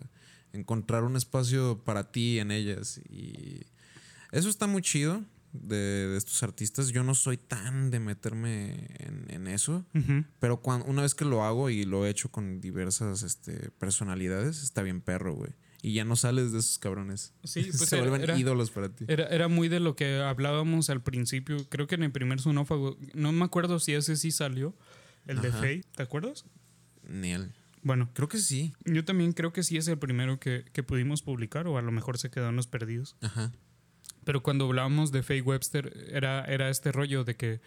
encontrar un espacio para ti en ellas. Y eso está muy chido de, de estos artistas. Yo no soy tan de meterme en, en eso. Pero cuan- una vez que lo hago y lo he hecho con diversas este, personalidades, está bien perro, güey. Y ya no sales de esos cabrones. Sí, pues Se era- vuelven era- ídolos para ti. Era, era muy de lo que hablábamos al principio. Creo que en el primer sonófago, no me acuerdo si ese sí salió, el de. Faye, ¿te acuerdas? Ni él. Bueno, Creo que sí. yo también creo que sí es el primero que, que pudimos publicar, o a lo mejor se los perdidos. Ajá. Pero cuando hablábamos de Faye Webster, era, era este rollo de que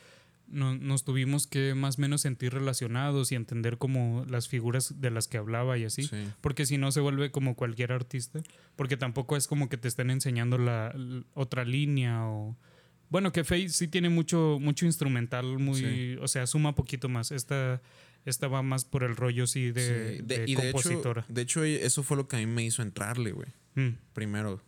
no- nos tuvimos que más o menos sentir relacionados y entender como las figuras de las que hablaba y así. Sí. Porque si no se vuelve como cualquier artista. Porque tampoco es como que te estén enseñando la, otra línea o... Bueno, que Faye sí tiene mucho, mucho instrumental, muy... Sí. O sea, suma poquito más. Esta, esta va más por el rollo sí de, Sí. De- de y de hecho, compositora. de hecho, eso fue lo que a mí me hizo entrarle, güey. Mm, Primero,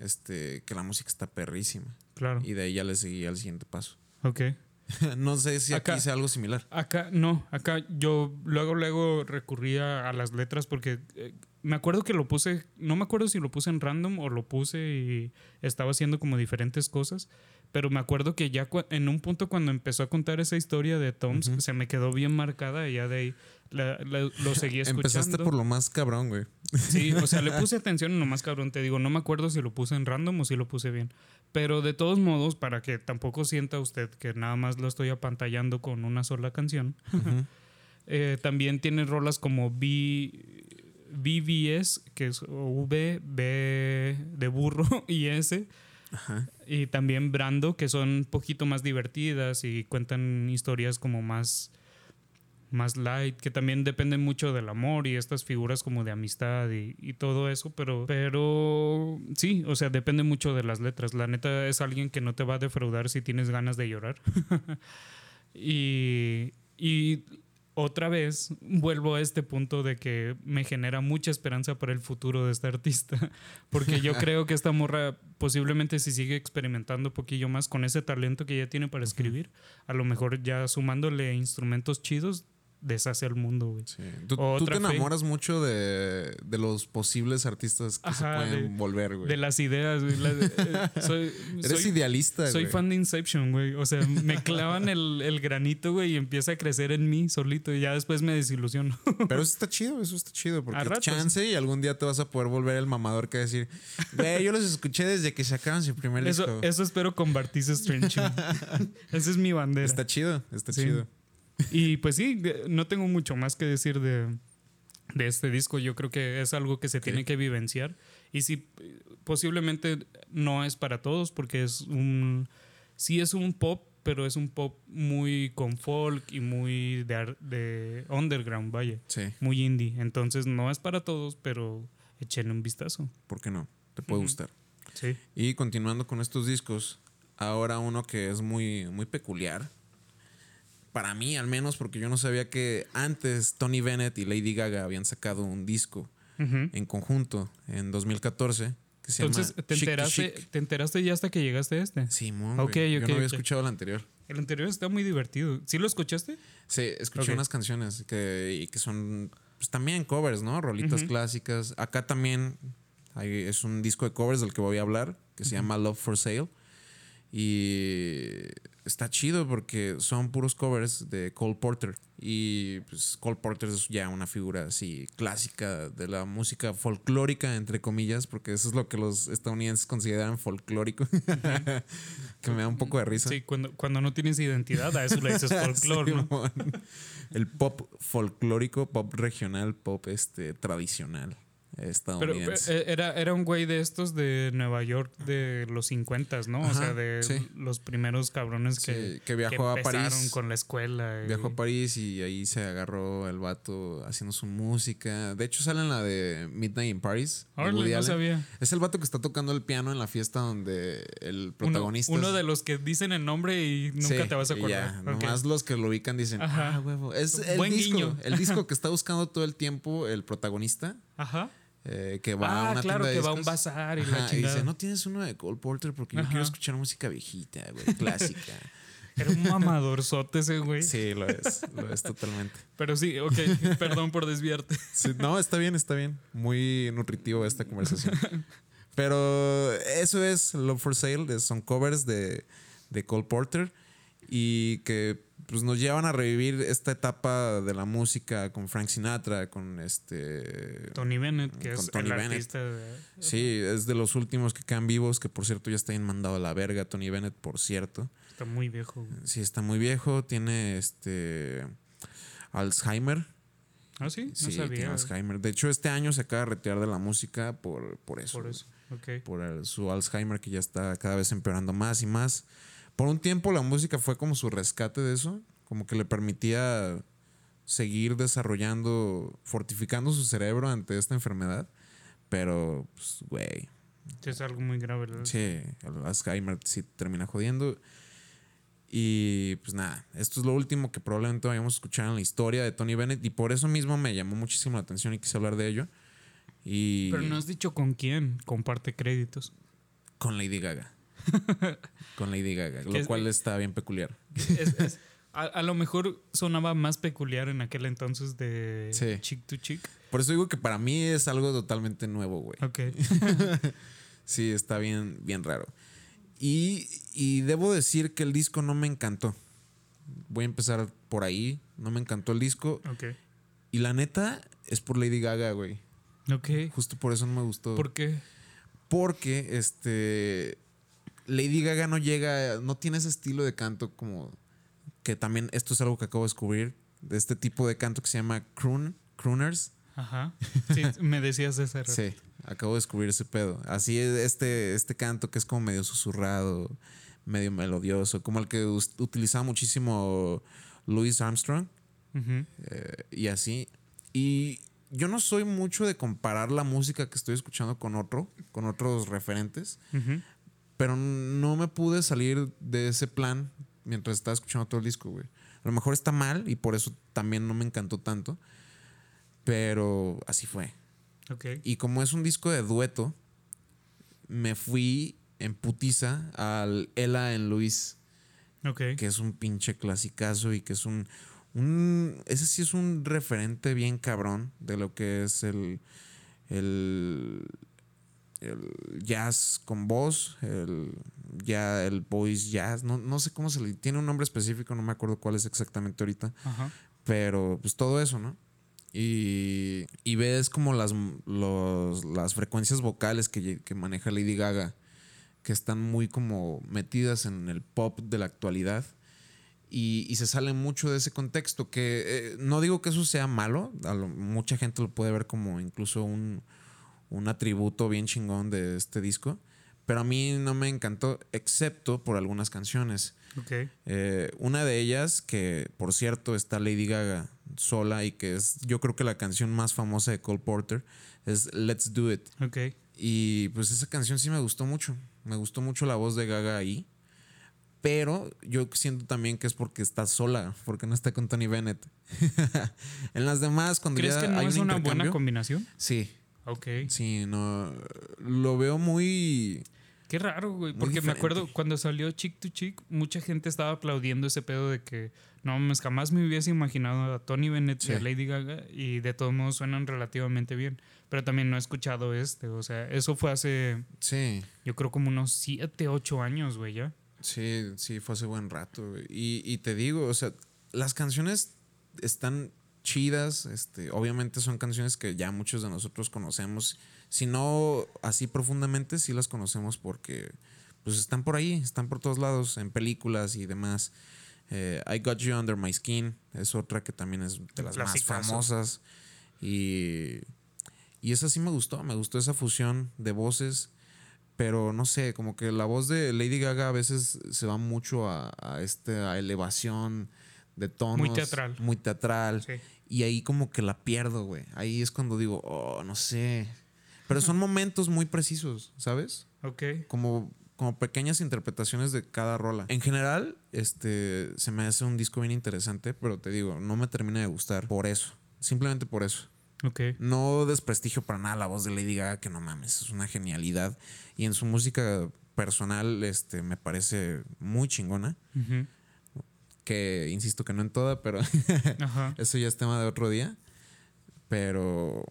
este, que la música está perrísima. claro. Y de ahí ya le seguí al siguiente paso. Ok. no sé si Acá- aquí sea algo similar. Acá, no, acá yo luego, luego recurría a las letras porque eh, me acuerdo que lo puse, no me acuerdo si lo puse en random o lo puse y estaba haciendo como diferentes cosas, pero me acuerdo que ya en un punto cuando empezó a contar esa historia de Toms, Ujú. se me quedó bien marcada y ya de ahí la- la- lo seguí escuchando. Empezaste por lo más cabrón, güey. Sí, o sea, le puse atención nomás cabrón, te digo, no me acuerdo si lo puse en random o si lo puse bien. Pero de todos modos, para que tampoco sienta usted que nada más lo estoy apantallando con una sola canción, eh, también tiene rolas como B, BBS, que es V, B de burro y S. Ajá. Y también Brando, que son un poquito más divertidas y cuentan historias como más, más light, que también dependen mucho del amor y estas figuras como de amistad y, y todo eso, pero, pero sí, o sea, depende mucho de las letras. La neta es alguien que no te va a defraudar si tienes ganas de llorar. y, y otra vez vuelvo a este punto de que me genera mucha esperanza para el futuro de esta artista, porque yo creo que esta morra posiblemente si sigue experimentando un poquillo más con ese talento que ella tiene para escribir, a lo mejor ya sumándole instrumentos chidos, deshace el mundo, güey. Sí. Tú, te fe. enamoras mucho de, de los posibles artistas que Ajá, se pueden de- volver, güey. De las ideas, güey. eh, soy, Eres soy- idealista, Soy güey. fan de Inception, güey. O sea, me clavan el, el granito, güey, y empieza a crecer en mí solito. Y ya después me desilusiono. Pero eso está chido, eso está chido. Porque ratos. chance y algún día te vas a poder volver el mamador que decir, güey, yo los escuché desde que sacaron su primer disco. Eso, eso espero con Bartiz Strange. Esa es mi bandera. Está chido, está Sí. chido. Y pues sí, no tengo mucho más que decir de, de este disco. Yo creo que es algo que se tiene que vivenciar. Y sí, posiblemente no es para todos porque es un... Sí es un pop, pero es un pop muy con folk y muy de, de underground, vaya. Sí, Muy indie. Entonces no es para todos, pero échenle un vistazo. ¿por qué no? Te puede Ujú. gustar. Sí. Y continuando con estos discos, ahora uno que es muy, muy peculiar. Para mí, al menos, porque yo no sabía que antes Tony Bennett y Lady Gaga habían sacado un disco en conjunto en 2014 que se Entonces, llama ¿te enteraste, Chic. ¿te enteraste ya hasta que llegaste a este? Simón, Ok, güey. ok, yo no había escuchado el anterior. El anterior está muy divertido. ¿Sí lo escuchaste? Sí, escuché unas canciones que, y que son pues, también covers, ¿no? Rolitas clásicas. Acá también hay- es un disco de covers del que voy a hablar, que se llama Love for Sale. Y está chido porque son puros covers de Cole Porter. Y pues Cole Porter es ya una figura así clásica de la música folclórica, entre comillas, porque eso es lo que los estadounidenses consideran folclórico. que me da un poco de risa. Sí, cuando, cuando no tienes identidad, a eso le dices folclore, ¿no? El pop folclórico, pop regional, pop este tradicional Pero estadounidense. eh, era, era un güey de estos de Nueva York de los 50, ¿no? o sea, de sí. los primeros cabrones que, Sí, que viajó a París. con la escuela. y- Viajó a París y ahí se agarró el vato haciendo su música. De hecho, sale en la de Midnight in Paris. Woody no sabía. Es el vato que está tocando el piano en la fiesta donde el protagonista. uno de los que dicen el nombre y nunca Sí, te vas a acordar. Ya, Ok. Nomás los que lo ubican dicen, Ajá. ah, huevo. Es el Buen disco, guiño. el disco que está buscando todo el tiempo el protagonista, Ajá. Eh, que va a Ah, una claro, tienda de que va a un bazar y Ajá, la y dice, no tienes uno de Cole Porter porque yo quiero escuchar música viejita, güey, clásica. Era un mamadorzote ese güey. sí, lo es, lo es totalmente. Pero sí, ok, perdón por desviarte. Sí, no, está bien, está bien. Muy nutritivo esta conversación. Pero eso es Love for Sale, son covers de, de Cole Porter y que pues, nos llevan a revivir esta etapa de la música con Frank Sinatra, con este... Tony Bennett, que es Tony el Bennett. artista de... Sí, es de los últimos que quedan vivos, que por cierto ya está bien mandado a la verga, Tony Bennett, por cierto. Está muy viejo. güey. Sí, está muy viejo, tiene este Alzheimer. Ah, sí, no Sí, tiene sabía. Alzheimer. De hecho, este año se acaba de retirar de la música por, por eso. Por eso, ok. Por el- su Alzheimer que ya está cada vez empeorando más y más. Por un tiempo la música fue como su rescate de eso. Como que le permitía seguir desarrollando, fortificando su cerebro ante esta enfermedad. Pero, pues, güey. Es algo muy grave. ¿verdad? Sí, el Alzheimer sí termina jodiendo. Y pues nada, esto es lo último que probablemente vayamos a escuchar en la historia de Tony Bennett. Y por eso mismo me llamó muchísimo la atención y quise hablar de ello. Y Pero no has dicho con quién comparte créditos. con Lady Gaga. con Lady Gaga, lo es- cual está bien peculiar. Es- es- a, a lo mejor sonaba más peculiar en aquel entonces de Sí. chick to chick. Por eso digo que para mí es algo totalmente nuevo, güey. Ok. Sí, está bien, bien raro. Y, y debo decir que el disco no me encantó. Voy a empezar por ahí. No me encantó el disco. Ok. Y la neta es por Lady Gaga, güey. Ok. Justo por eso no me gustó. ¿Por qué? Porque este Lady Gaga no llega, no tiene ese estilo de canto como que también esto es algo que acabo de descubrir de este tipo de canto que se llama croon, crooners. Ajá. Sí, me decías ese rato. Sí, acabo de descubrir ese pedo. Así es este este canto que es como medio susurrado, medio melodioso, como el que utilizaba muchísimo Louis Armstrong eh, y así. Y yo no soy mucho de comparar la música que estoy escuchando con otro, con otros referentes. Ujú. Pero no me pude salir de ese plan mientras estaba escuchando todo el disco, güey. A lo mejor está mal y por eso también no me encantó tanto. Pero así fue. Y como es un disco de dueto, me fui en putiza al Ella en Luis, Ok. que es un pinche clasicazo y que es un, un. Ese sí es un referente bien cabrón de lo que es el. El, el jazz con voz, el, ya el voice jazz, no, no sé cómo se le tiene un nombre específico, no me acuerdo cuál es exactamente ahorita, Ajá. pero pues todo eso, ¿no? Y, y ves como las, los- las frecuencias vocales que, que maneja Lady Gaga, que están muy como metidas en el pop de la actualidad. Y, y se sale mucho de ese contexto, que eh, no digo que eso sea malo, a lo- mucha gente lo puede ver como incluso un, un atributo bien chingón de este disco, pero a mí no me encantó, excepto por algunas canciones. Ok. Eh, una de ellas, que por cierto está Lady Gaga sola y que es yo creo que la canción más famosa de Cole Porter, es Let's Do It. Ok. Y pues esa canción sí me gustó mucho. Me gustó mucho la voz de Gaga ahí. Pero yo siento también que es porque está sola, porque no está con Tony Bennett. en las demás, cuando ¿Crees ya que no hay es un una buena combinación? Sí, Ok. sí, no. Lo veo muy. Qué raro, güey. Porque me acuerdo cuando salió Chick to Chick, mucha gente estaba aplaudiendo ese pedo de que no mames, jamás me hubiese imaginado a Tony Bennett y a. Lady Gaga y de todos modos suenan relativamente bien. Pero también no he escuchado este. O sea, eso fue hace, Sí. yo creo, como unos 7, 8 años, güey, ya. Sí, sí, fue hace buen rato. güey. Y, y te digo, o sea, las canciones están chidas. Este, obviamente son canciones que ya muchos de nosotros conocemos. Si no así profundamente, sí las conocemos porque pues están por ahí, están por todos lados, en películas y demás. Eh, I Got You Under My Skin es otra que también es de las más famosas. Y, y esa sí me gustó, me gustó esa fusión de voces. Pero no sé, como que la voz de Lady Gaga a veces se va mucho a, a esta elevación de tonos. Muy teatral. Muy teatral. Sí. Y ahí como que la pierdo, güey. Ahí es cuando digo, oh, no sé. Pero son momentos muy precisos, ¿sabes? Ok. Como, como pequeñas interpretaciones de cada rola. En general, este, se me hace un disco bien interesante, pero te digo, no me termina de gustar por eso. Simplemente por eso. Ok. No desprestigio para nada la voz de Lady Gaga, que no mames, es una genialidad. Y en su música personal, este, me parece muy chingona. Ujú. Que insisto que no en toda, pero Ajá. eso ya es tema de otro día. Pero,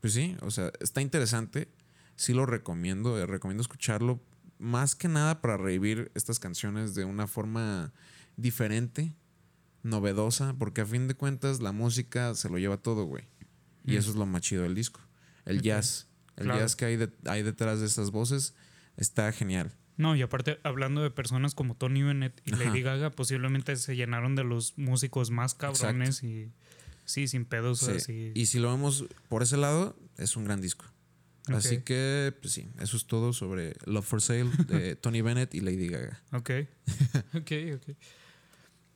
pues sí, o sea, está interesante. Sí lo recomiendo, eh, recomiendo escucharlo. Más que nada para revivir estas canciones de una forma diferente, novedosa, porque a fin de cuentas la música se lo lleva todo, güey. Y Mm. eso es lo más chido del disco. El jazz. El Claro. jazz que hay, de- hay detrás de esas voces está genial. No, y aparte, hablando de personas como Tony Bennett y Ajá. Lady Gaga, posiblemente se llenaron de los músicos más cabrones y sí, sin pedos Sí. así. Y si lo vemos por ese lado, es un gran disco. Así que, pues sí, eso es todo sobre Love for Sale de Tony Bennett y Lady Gaga. Ok. ok, ok.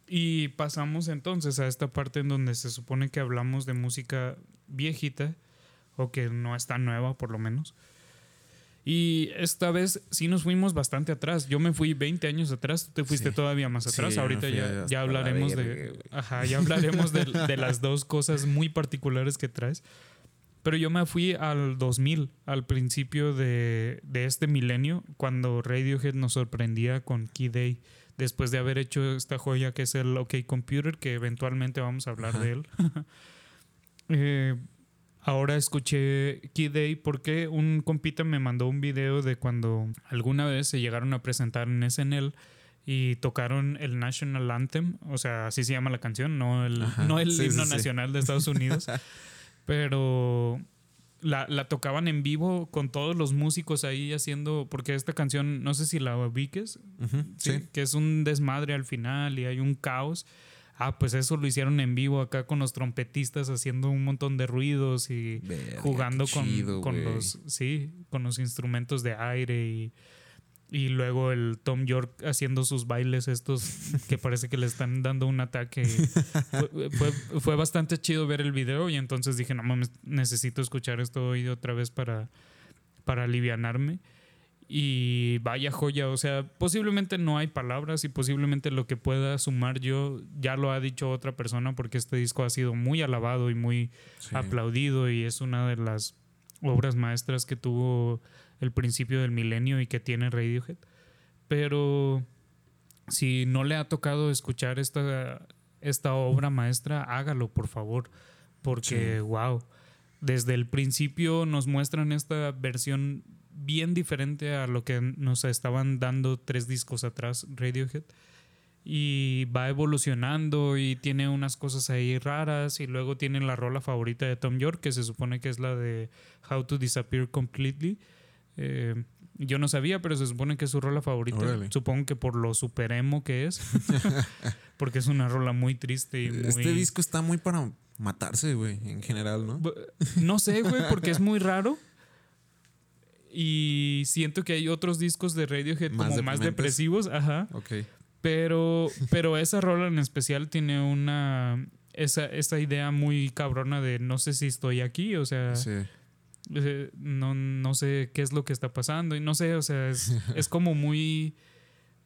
Y pasamos entonces a esta parte en donde se supone que hablamos de música viejita o que no está nueva por lo menos. Y esta vez sí nos fuimos bastante atrás. Yo me fui 20 años atrás, tú te fuiste Sí. todavía más Sí, atrás. me Ahorita ya, ya la hablaremos de, ajá, ya hablaremos de, de las dos cosas muy particulares que traes. Pero yo me fui al 2000, al principio de, de este milenio, cuando Radiohead nos sorprendía con Key Day, después de haber hecho esta joya que es el OK Computer, que eventualmente vamos a hablar Ajá. de él. Eh, ahora escuché Key Day porque un compita me mandó un video de cuando alguna vez se llegaron a presentar en SNL y tocaron el National Anthem, o sea, así se llama la canción, no el, Ajá. no el Sí, himno sí, sí. nacional de Estados Unidos, pero la, la tocaban en vivo con todos los músicos ahí haciendo, porque esta canción, no sé si la ubiques, sí. que es un desmadre al final y hay un caos. Ah, pues eso lo hicieron en vivo acá con los trompetistas haciendo un montón de ruidos y Verga, jugando con, chido, con los sí, con los instrumentos de aire y, y luego el Tom York haciendo sus bailes estos que parece que le están dando un ataque. fue, fue- fue bastante chido ver el video y entonces dije, no mames, necesito escuchar esto hoy otra vez para, para alivianarme. Y vaya joya, o sea, posiblemente no hay palabras y posiblemente lo que pueda sumar yo ya lo ha dicho otra persona porque este disco ha sido muy alabado y muy Sí. aplaudido y es una de las obras maestras que tuvo el principio del milenio y que tiene Radiohead. Pero si no le ha tocado escuchar esta, esta obra maestra, hágalo por favor, porque Sí. wow, desde el principio nos muestran esta versión bien diferente a lo que nos estaban dando tres discos atrás Radiohead y va evolucionando y tiene unas cosas ahí raras y luego tiene la rola favorita de Tom York que se supone que es la de How to Disappear Completely. Eh, yo no sabía, pero se supone que es su rola favorita. Supongo que por lo super emo que es, porque es una rola muy triste y muy... Este disco está muy para matarse, güey, en general, ¿no? No sé, güey, porque es muy raro. Y siento que hay otros discos de Radiohead Más como más depresivos, ajá. Ok. Pero, pero esa rola en especial tiene una. Esa, esa idea muy cabrona de no sé si estoy aquí, o sea, Sí. eh, no, no sé qué es lo que está pasando, y no sé, o sea, es, es como muy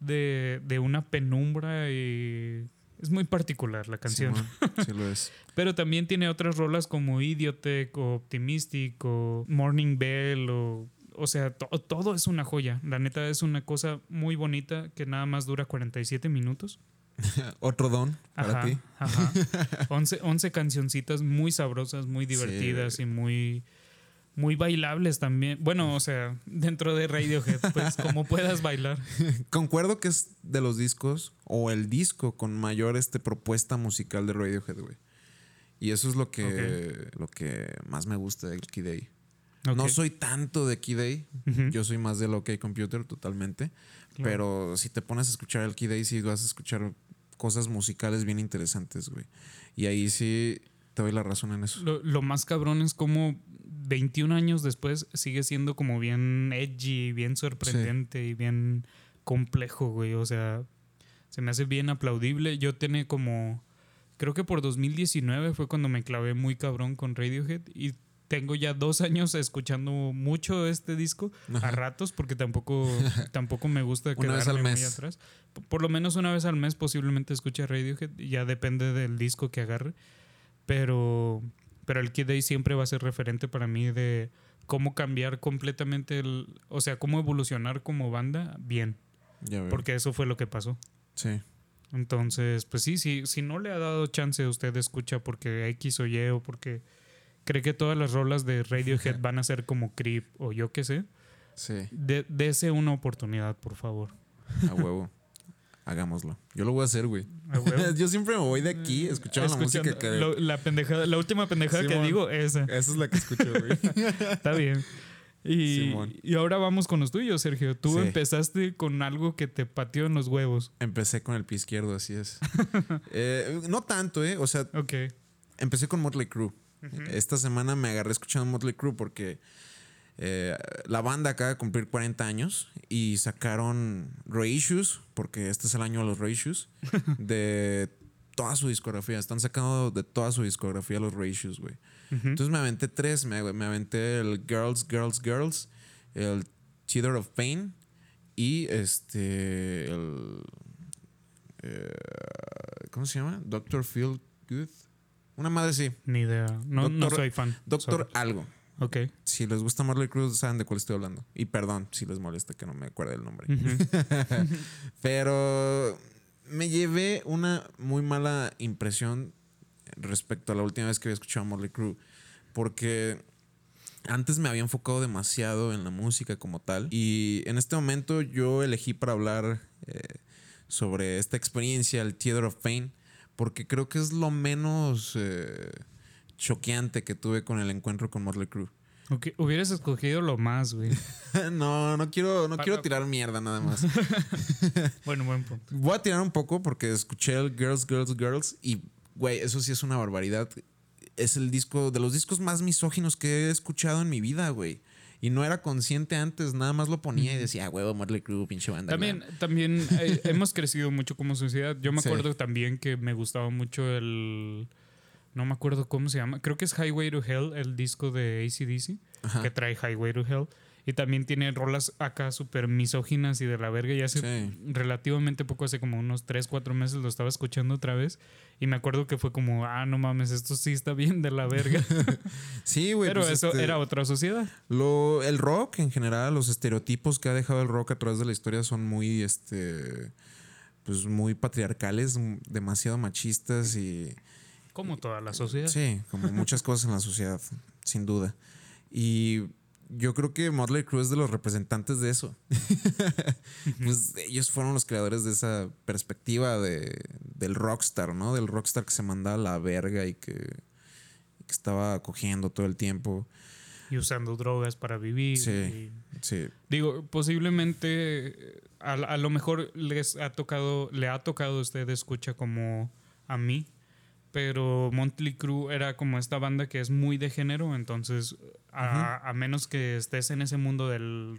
de, de una penumbra y es muy particular la canción. Sí lo es. Pero también tiene otras rolas como Idiotech o Optimistic o Morning Bell o... O sea, to- todo es una joya. La neta es una cosa muy bonita que nada más dura 47 minutos. Otro don para Ajá, ti. ajá. 11, 11 cancioncitas muy sabrosas, muy divertidas y muy, muy bailables también. Bueno, o sea, dentro de Radiohead, pues como puedas bailar. Concuerdo que es de los discos o el disco con mayor este, propuesta musical de Radiohead, güey. Y eso es lo que, lo que más me gusta de Key Day. No soy tanto de Key Day. Yo soy más del OK Computer totalmente. Pero si te pones a escuchar el Key Day, sí vas a escuchar cosas musicales bien interesantes, güey. Y ahí sí te doy la razón en eso. Lo, más cabrón es como 21 años después sigue siendo como bien edgy, bien sorprendente y bien complejo, güey. O sea, se me hace bien aplaudible. Yo tenía como creo que por 2019 fue cuando me clavé muy cabrón con Radiohead y tengo ya dos años escuchando mucho este disco a ratos porque tampoco, tampoco me gusta una vez al mes. muy atrás. Por lo menos una vez al mes posiblemente escuche Radiohead, ya depende del disco que agarre, pero, pero el Kid Day siempre va a ser referente para mí de cómo cambiar completamente el, o sea, cómo evolucionar como banda bien. porque eso fue lo que pasó. Sí. Entonces, pues sí, sí, si no le ha dado chance a usted escucha porque X o Y o porque cree que todas las rolas de Radiohead van a ser como Creep o yo qué sé, sí. de, dese una oportunidad, por favor. A huevo. Hagámoslo. Yo lo voy a hacer, güey. Yo siempre me voy de aquí escuchando, la música que... la, pendejada, la última pendejada que digo, esa. Esa es la que escucho, güey. Está bien. Y, y, ahora vamos con los tuyos, Sergio. Tú empezaste con algo que te pateó en los huevos. Empecé con el pie izquierdo, así es. Eh, no tanto, ¿eh? O sea, empecé con Motley Crue. Esta semana me agarré escuchando Motley Crue porque eh, la banda acaba de cumplir 40 años y sacaron Reissues, porque este es el año de los Reissues, de toda su discografía. Están sacando de toda su discografía los Reissues, güey. Entonces me aventé tres. Me, aventé el Girls, Girls, Girls, el Cheater of Pain y este. El, eh, ¿Cómo se llama? Doctor Feel Good. Una madre sí. Ni idea. No, no soy fan. Doctor algo. Ok. Si les gusta Marley Cruz, saben de cuál estoy hablando. Y perdón si les molesta que no me acuerde el nombre. Pero me llevé una muy mala impresión respecto a la última vez que había escuchado a Motley Crue. Porque antes me había enfocado demasiado en la música como tal. Y en este momento yo elegí para hablar eh, sobre esta experiencia, el Theater of Pain, porque creo que es lo menos eh, choqueante que tuve con el encuentro con Motley Crue. hubieras escogido lo más, güey. no, no quiero, no quiero tirar mierda nada más. bueno, buen punto. Voy a tirar un poco porque escuché el Girls, Girls, Girls y Güey, eso sí es una barbaridad. Es el disco de los discos más misóginos que he escuchado en mi vida, güey. Y no era consciente antes, nada más lo ponía y decía, ah, huevo, Motley Crue, pinche banda. También, también eh, hemos crecido mucho como sociedad. Yo me acuerdo también que me gustaba mucho el. No me acuerdo cómo se llama. Creo que es Highway to Hell, el disco de ACDC, que trae Highway to Hell. Y también tiene rolas acá súper misóginas y de la verga. Y hace relativamente poco, hace como unos 3, 4 meses lo estaba escuchando otra vez. Y me acuerdo que fue como, ah, no mames, esto sí está bien de la verga. sí, güey. Pero pues, eso este, era otra sociedad. Lo, el rock en general, los estereotipos que ha dejado el rock a través de la historia son muy, este, pues muy patriarcales, demasiado machistas y... Como toda la sociedad. Sí, como muchas cosas en la sociedad, sin duda. Y yo creo que Motley Crue es de los representantes de eso. pues ellos fueron los creadores de esa perspectiva de, del rockstar, ¿no? Del rockstar que se mandaba a la verga y que, estaba cogiendo todo el tiempo. Y usando drogas para vivir. Sí, sí. Digo, posiblemente a, a, lo mejor les ha tocado, le ha tocado a usted escucha como a mí pero Motley Crue era como esta banda que es muy de género, entonces a, menos que estés en ese mundo del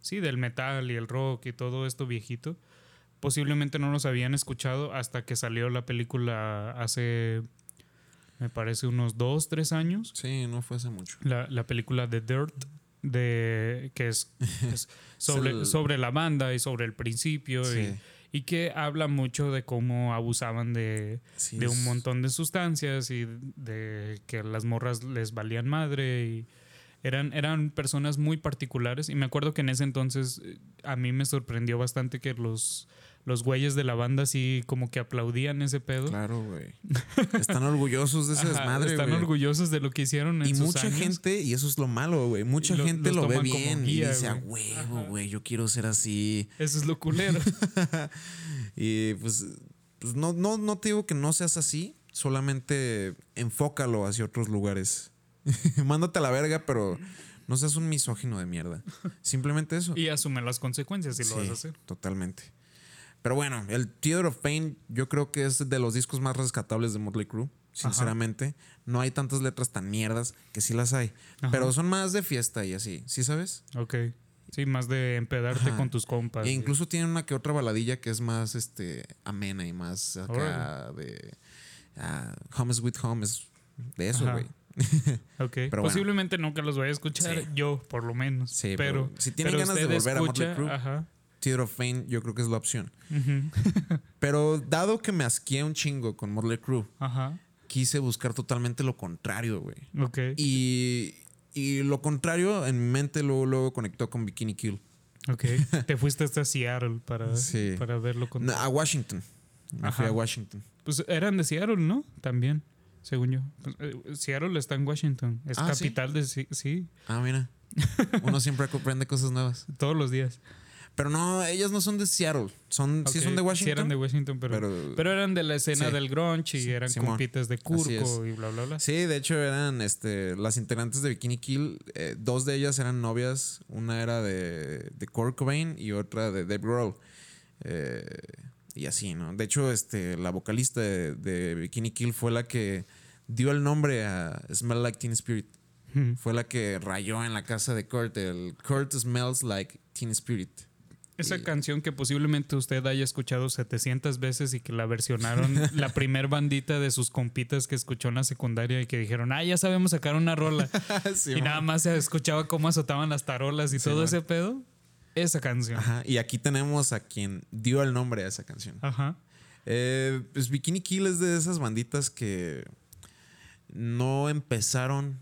sí, del metal y el rock y todo esto viejito, posiblemente no los habían escuchado hasta que salió la película hace me parece unos dos, tres años. Sí, no fue hace mucho. La, la película The Dirt, de, que es, sobre, sobre la banda y sobre el principio. Y, y que habla mucho de cómo abusaban de, de un montón de sustancias y de que las morras les valían madre y eran, eran personas muy particulares. Y me acuerdo que en ese entonces eh, a mí me sorprendió bastante que los los güeyes de la banda así como que aplaudían ese pedo. Claro, güey. Están orgullosos de ese Ajá, desmadre, Están orgullosos de lo que hicieron en Y sus mucha años. gente, y eso es lo malo, güey. Mucha lo- gente lo ve bien guía, y dice, a huevo, güey, yo quiero ser así. Eso es lo culero. Y pues, pues no, no, no te digo que no seas así, solamente enfócalo hacia otros lugares. Mándate a la verga, pero no seas un misógino de mierda. Simplemente eso. y asume las consecuencias si lo vas Sí, a hacer. Totalmente. Pero bueno, el Theater of Pain yo creo que es de los discos más rescatables de Motley Crue, sinceramente. No hay tantas letras tan mierdas que sí las hay, Ajá. pero son más de fiesta y así, ¿sí sabes? Ok. Sí, más de empedarte Ajá. con tus compas. E incluso tienen una que otra baladilla que es más este amena y más acá de ah, Home with Home es de eso, güey. Ok. bueno. Posiblemente nunca los voy a escuchar Sí. yo, por lo menos. Sí, pero, pero si tienen pero ganas de volver a Motley Crue, Ajá. Theater of Pain yo creo que es la opción. Pero dado que me asqué un chingo con Motley Crue, Ajá. quise buscar totalmente lo contrario, güey. Ok. Y, y lo contrario en mi mente luego, luego conectó con Bikini Kill. Ok. Te fuiste hasta Seattle para, Sí. para verlo con. No, a Washington. Me fui Ajá. a Washington. Pues eran de Seattle, ¿no? También, según yo. Pues, eh, Seattle está en Washington. Es Ah, ¿sí? capital de. Sí, sí, Ah, mira. Uno siempre aprende cosas nuevas. todos los días. Pero no, ellas no son de Seattle. Son, sí son de Washington. Sí, eran de Washington, pero, pero- pero, eran de la escena Sí. del grunge y eran Simón. compitas de Curco y bla, bla, bla. Sí, de hecho eran este, las integrantes de Bikini Kill. eh, dos de ellas eran novias. Una era de, de Kurt Cobain y otra de Dave Grohl. Eh, y así, ¿no? De hecho, este, la vocalista de, de Bikini Kill fue la que dio el nombre a Smell Like Teen Spirit. Fue la que rayó en la casa de Kurt. El Kurt Smells Like Teen Spirit. Esa Y- canción que posiblemente usted haya escuchado 700 veces y que la versionaron la primer bandita de sus compitas que escuchó en la secundaria y que dijeron, ah, ya sabemos sacar una rola. Sí, y man. nada más se escuchaba cómo azotaban las tarolas y Sí, todo man. ese pedo. Esa canción. Ajá, y aquí tenemos a quien dio el nombre a esa canción. Ajá. Eh, pues Bikini Kill es de esas banditas que no empezaron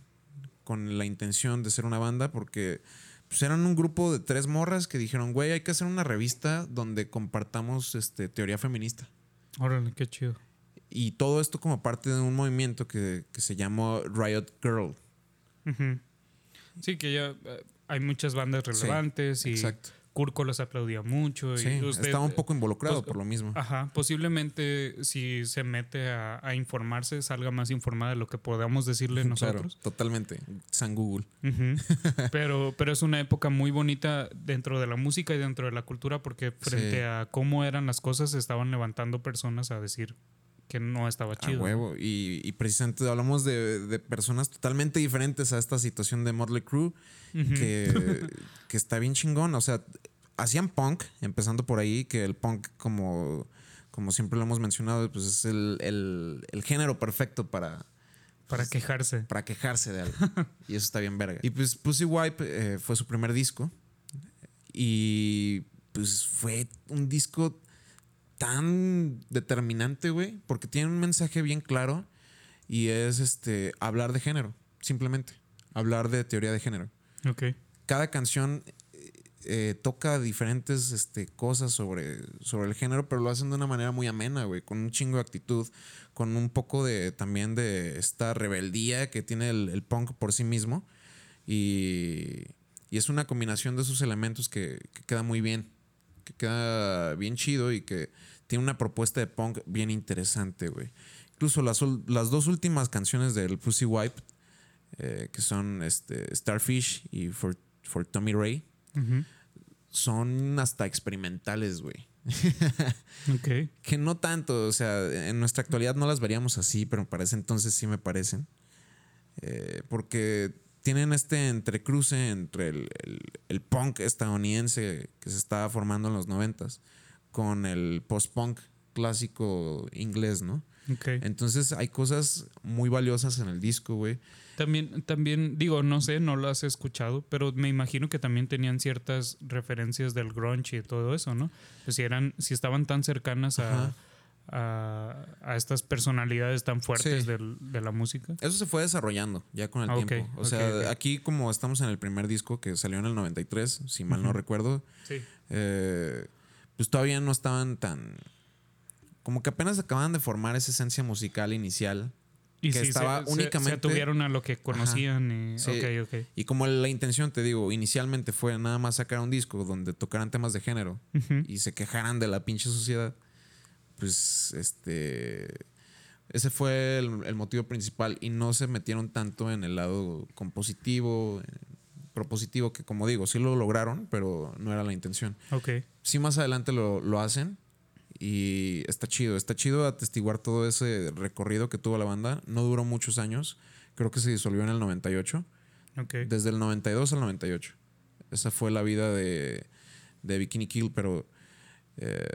con la intención de ser una banda porque pues, eran un grupo de tres morras que dijeron, güey, hay que hacer una revista donde compartamos este, teoría feminista. Órale, qué chido. Y todo esto como parte de un movimiento que, que se llamó Riot Girl. Sí, que ya eh, hay muchas bandas relevantes y Exacto. Curco los aplaudía mucho. Sí, y usted, estaba un poco involucrado pues, por lo mismo. Ajá, posiblemente si se mete a, a informarse, salga más informada de lo que podamos decirle Claro, nosotros. totalmente. San Google. Pero, pero es una época muy bonita dentro de la música y dentro de la cultura porque frente Sí. a cómo eran las cosas estaban levantando personas a decir que no estaba A chido. huevo. Y, y precisamente hablamos de, de personas totalmente diferentes a esta situación de Motley Crue, que, que está bien chingón. O sea, hacían punk, empezando por ahí, que el punk, como, como siempre lo hemos mencionado, pues es el, el- el género perfecto para, Para quejarse. para quejarse de algo. y eso está bien verga. Y pues Pussy Wipe eh, fue su primer disco. Y pues fue un disco tan determinante, güey, porque tiene un mensaje bien claro y es este hablar de género, simplemente, hablar de teoría de género. Ok. Cada canción eh, toca diferentes este, cosas sobre, sobre el género, pero lo hacen de una manera muy amena, güey, con un chingo de actitud, con un poco de también de esta rebeldía que tiene el, el punk por sí mismo. Y, y es una combinación de esos elementos que, que queda muy bien, que queda bien chido y que tiene una propuesta de punk bien interesante, güey. Incluso las, las dos últimas canciones del Pussy Wipe, eh, que son este, Starfish y For, For Tommy Ray, son hasta experimentales, güey. Ok. Que no tanto, o sea, en nuestra actualidad no las veríamos así, pero para ese entonces sí me parecen. Eh, porque tienen este entrecruce entre el, el- el punk estadounidense que se estaba formando en los noventas con el post-punk clásico inglés, ¿no? Entonces hay cosas muy valiosas en el disco, güey. También, también, digo, no sé, no lo has escuchado, pero me imagino que también tenían ciertas referencias del grunge y todo eso, ¿no? Pues si eran, si estaban tan cercanas a. a, a estas personalidades tan fuertes Sí. del- de la música. Eso se fue desarrollando ya con el Ah, ok, tiempo. O sea, aquí como estamos en el primer disco que salió en el 93, si mal no recuerdo, Sí. eh, pues todavía no estaban tan... Como que apenas acababan de formar esa esencia musical inicial. Y que sí, estaba se, únicamente- se atuvieron a lo que conocían. y- Sí. Ok, ok. Y como la intención, te digo, inicialmente fue nada más sacar un disco donde tocaran temas de género y se quejaran de la pinche sociedad, pues este. Ese fue el, el motivo principal y no se metieron tanto en el lado compositivo, propositivo, que como digo, sí lo lograron, pero no era la intención. Ok. Sí, más adelante lo, lo hacen y está chido. Está chido atestiguar todo ese recorrido que tuvo la banda. No duró muchos años. Creo que se disolvió en el 98. Ok. Desde el 92 al 98. Esa fue la vida de, de Bikini Kill, pero eh,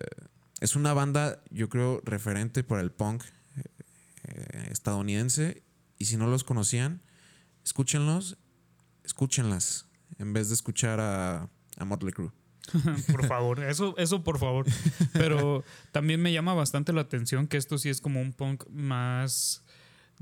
es una banda, yo creo, referente para el punk eh, estadounidense. Y si no los conocían, escúchenlos, escúchenlas, en vez de escuchar a, a Motley Crue. por favor, eso, eso por favor. Pero también me llama bastante la atención que esto sí es como un punk más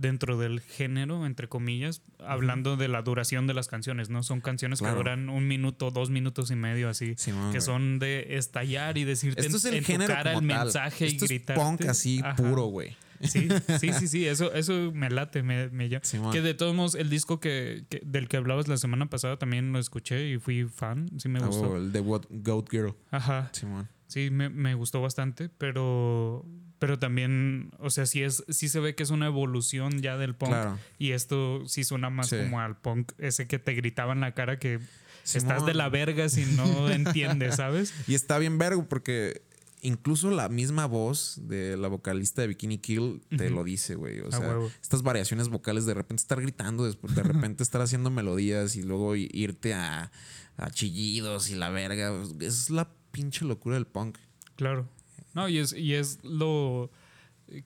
dentro del género, entre comillas, hablando de la duración de las canciones, ¿no? Son canciones Claro. que duran un minuto, dos minutos y medio así. Simón, que güey. son de estallar y decirte Esto es el en tu cara el tal. mensaje Esto y gritar. punk así puro, güey. Sí, sí, sí, sí, eso, eso me late, me, me llama. Simón. Que de todos modos, el disco que, que- del que hablabas la semana pasada también lo escuché y fui fan, sí me Ah, gustó. el de What- Goat Girl. Ajá, Simón. sí, me, me gustó bastante, pero, pero también, o sea, sí, es, sí se ve que es una evolución ya del punk. Claro. Y esto sí suena más Sí. como al punk, ese que te gritaba en la cara que estás de la verga si no entiendes, ¿sabes? Y está bien vergo porque incluso la misma voz de la vocalista de Bikini Kill te lo dice, güey. O sea, estas variaciones vocales, de repente estar gritando, después de repente estar haciendo melodías y luego irte a, a chillidos y la verga. Es la pinche locura del punk. Claro. No, y es, y es lo.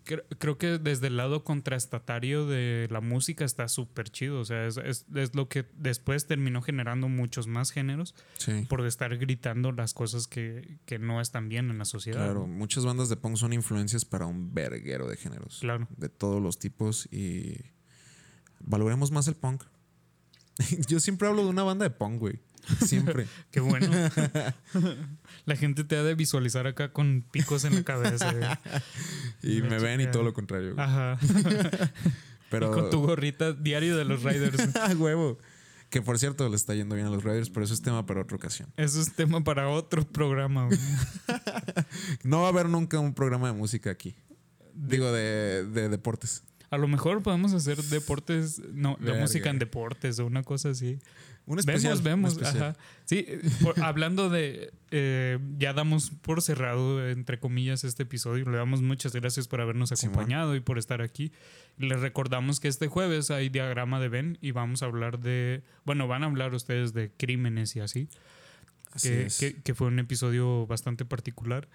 cre- Creo que desde el lado contrastatario de la música está súper chido. O sea, es, es- es lo que después terminó generando muchos más géneros Sí. por estar gritando las cosas que, que no están bien en la sociedad. Claro, muchas bandas de punk son influencias para un verguero de géneros. Claro. De todos los tipos y valoremos más el punk. Yo siempre hablo de una banda de punk, güey. Siempre. Qué bueno. la gente te ha de visualizar acá con picos en la cabeza. güey. y me ven y todo lo contrario. güey. Ajá. Pero Y con tu gorrita diario de los Riders. Ah, huevo. Que por cierto le está yendo bien a los Raiders, pero eso es tema para otra ocasión. Eso es tema para otro programa. güey. No va a haber nunca un programa de música aquí. Digo, de, de deportes. A lo mejor podemos hacer deportes, no, de música en deportes o una cosa así. Un especial. vemos, vemos. un especial. Ajá. Sí, por- hablando de, eh, ya damos por cerrado, entre comillas, este episodio. Le damos muchas gracias por habernos acompañado y por estar aquí. Les recordamos que este jueves hay diagrama de Ben y vamos a hablar de, bueno, van a hablar ustedes de crímenes y así. Así que, es. que- que fue un episodio bastante particular.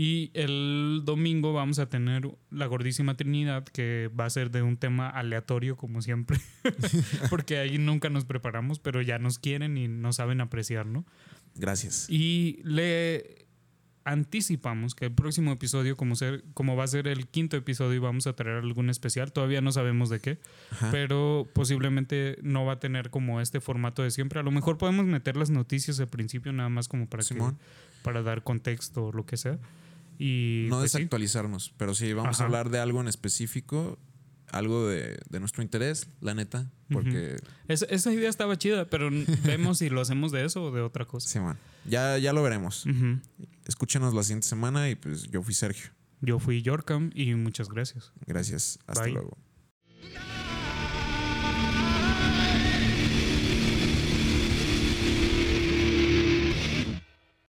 Y el domingo vamos a tener la gordísima Trinidad, que va a ser de un tema aleatorio, como siempre, porque ahí nunca nos preparamos, pero ya nos quieren y no saben apreciar, ¿no? Gracias. Y le anticipamos que el próximo episodio, como, ser, como va a ser el quinto episodio, vamos a traer algún especial. Todavía no sabemos de qué, Ajá. pero posiblemente no va a tener como este formato de siempre. A lo mejor podemos meter las noticias al principio, nada más como para, que, para dar contexto o lo que sea. Y no pues, sí. desactualizarnos, pero sí, vamos Ajá. a hablar de algo en específico, algo de, de nuestro interés, la neta, porque, Esa, esa idea estaba chida, pero vemos si lo hacemos de eso o de otra cosa. sí, man, ya, ya lo veremos. Escúchenos la siguiente semana y pues yo fui Sergio. Yo fui Yorkam y muchas gracias. Gracias. Hasta Bye. luego.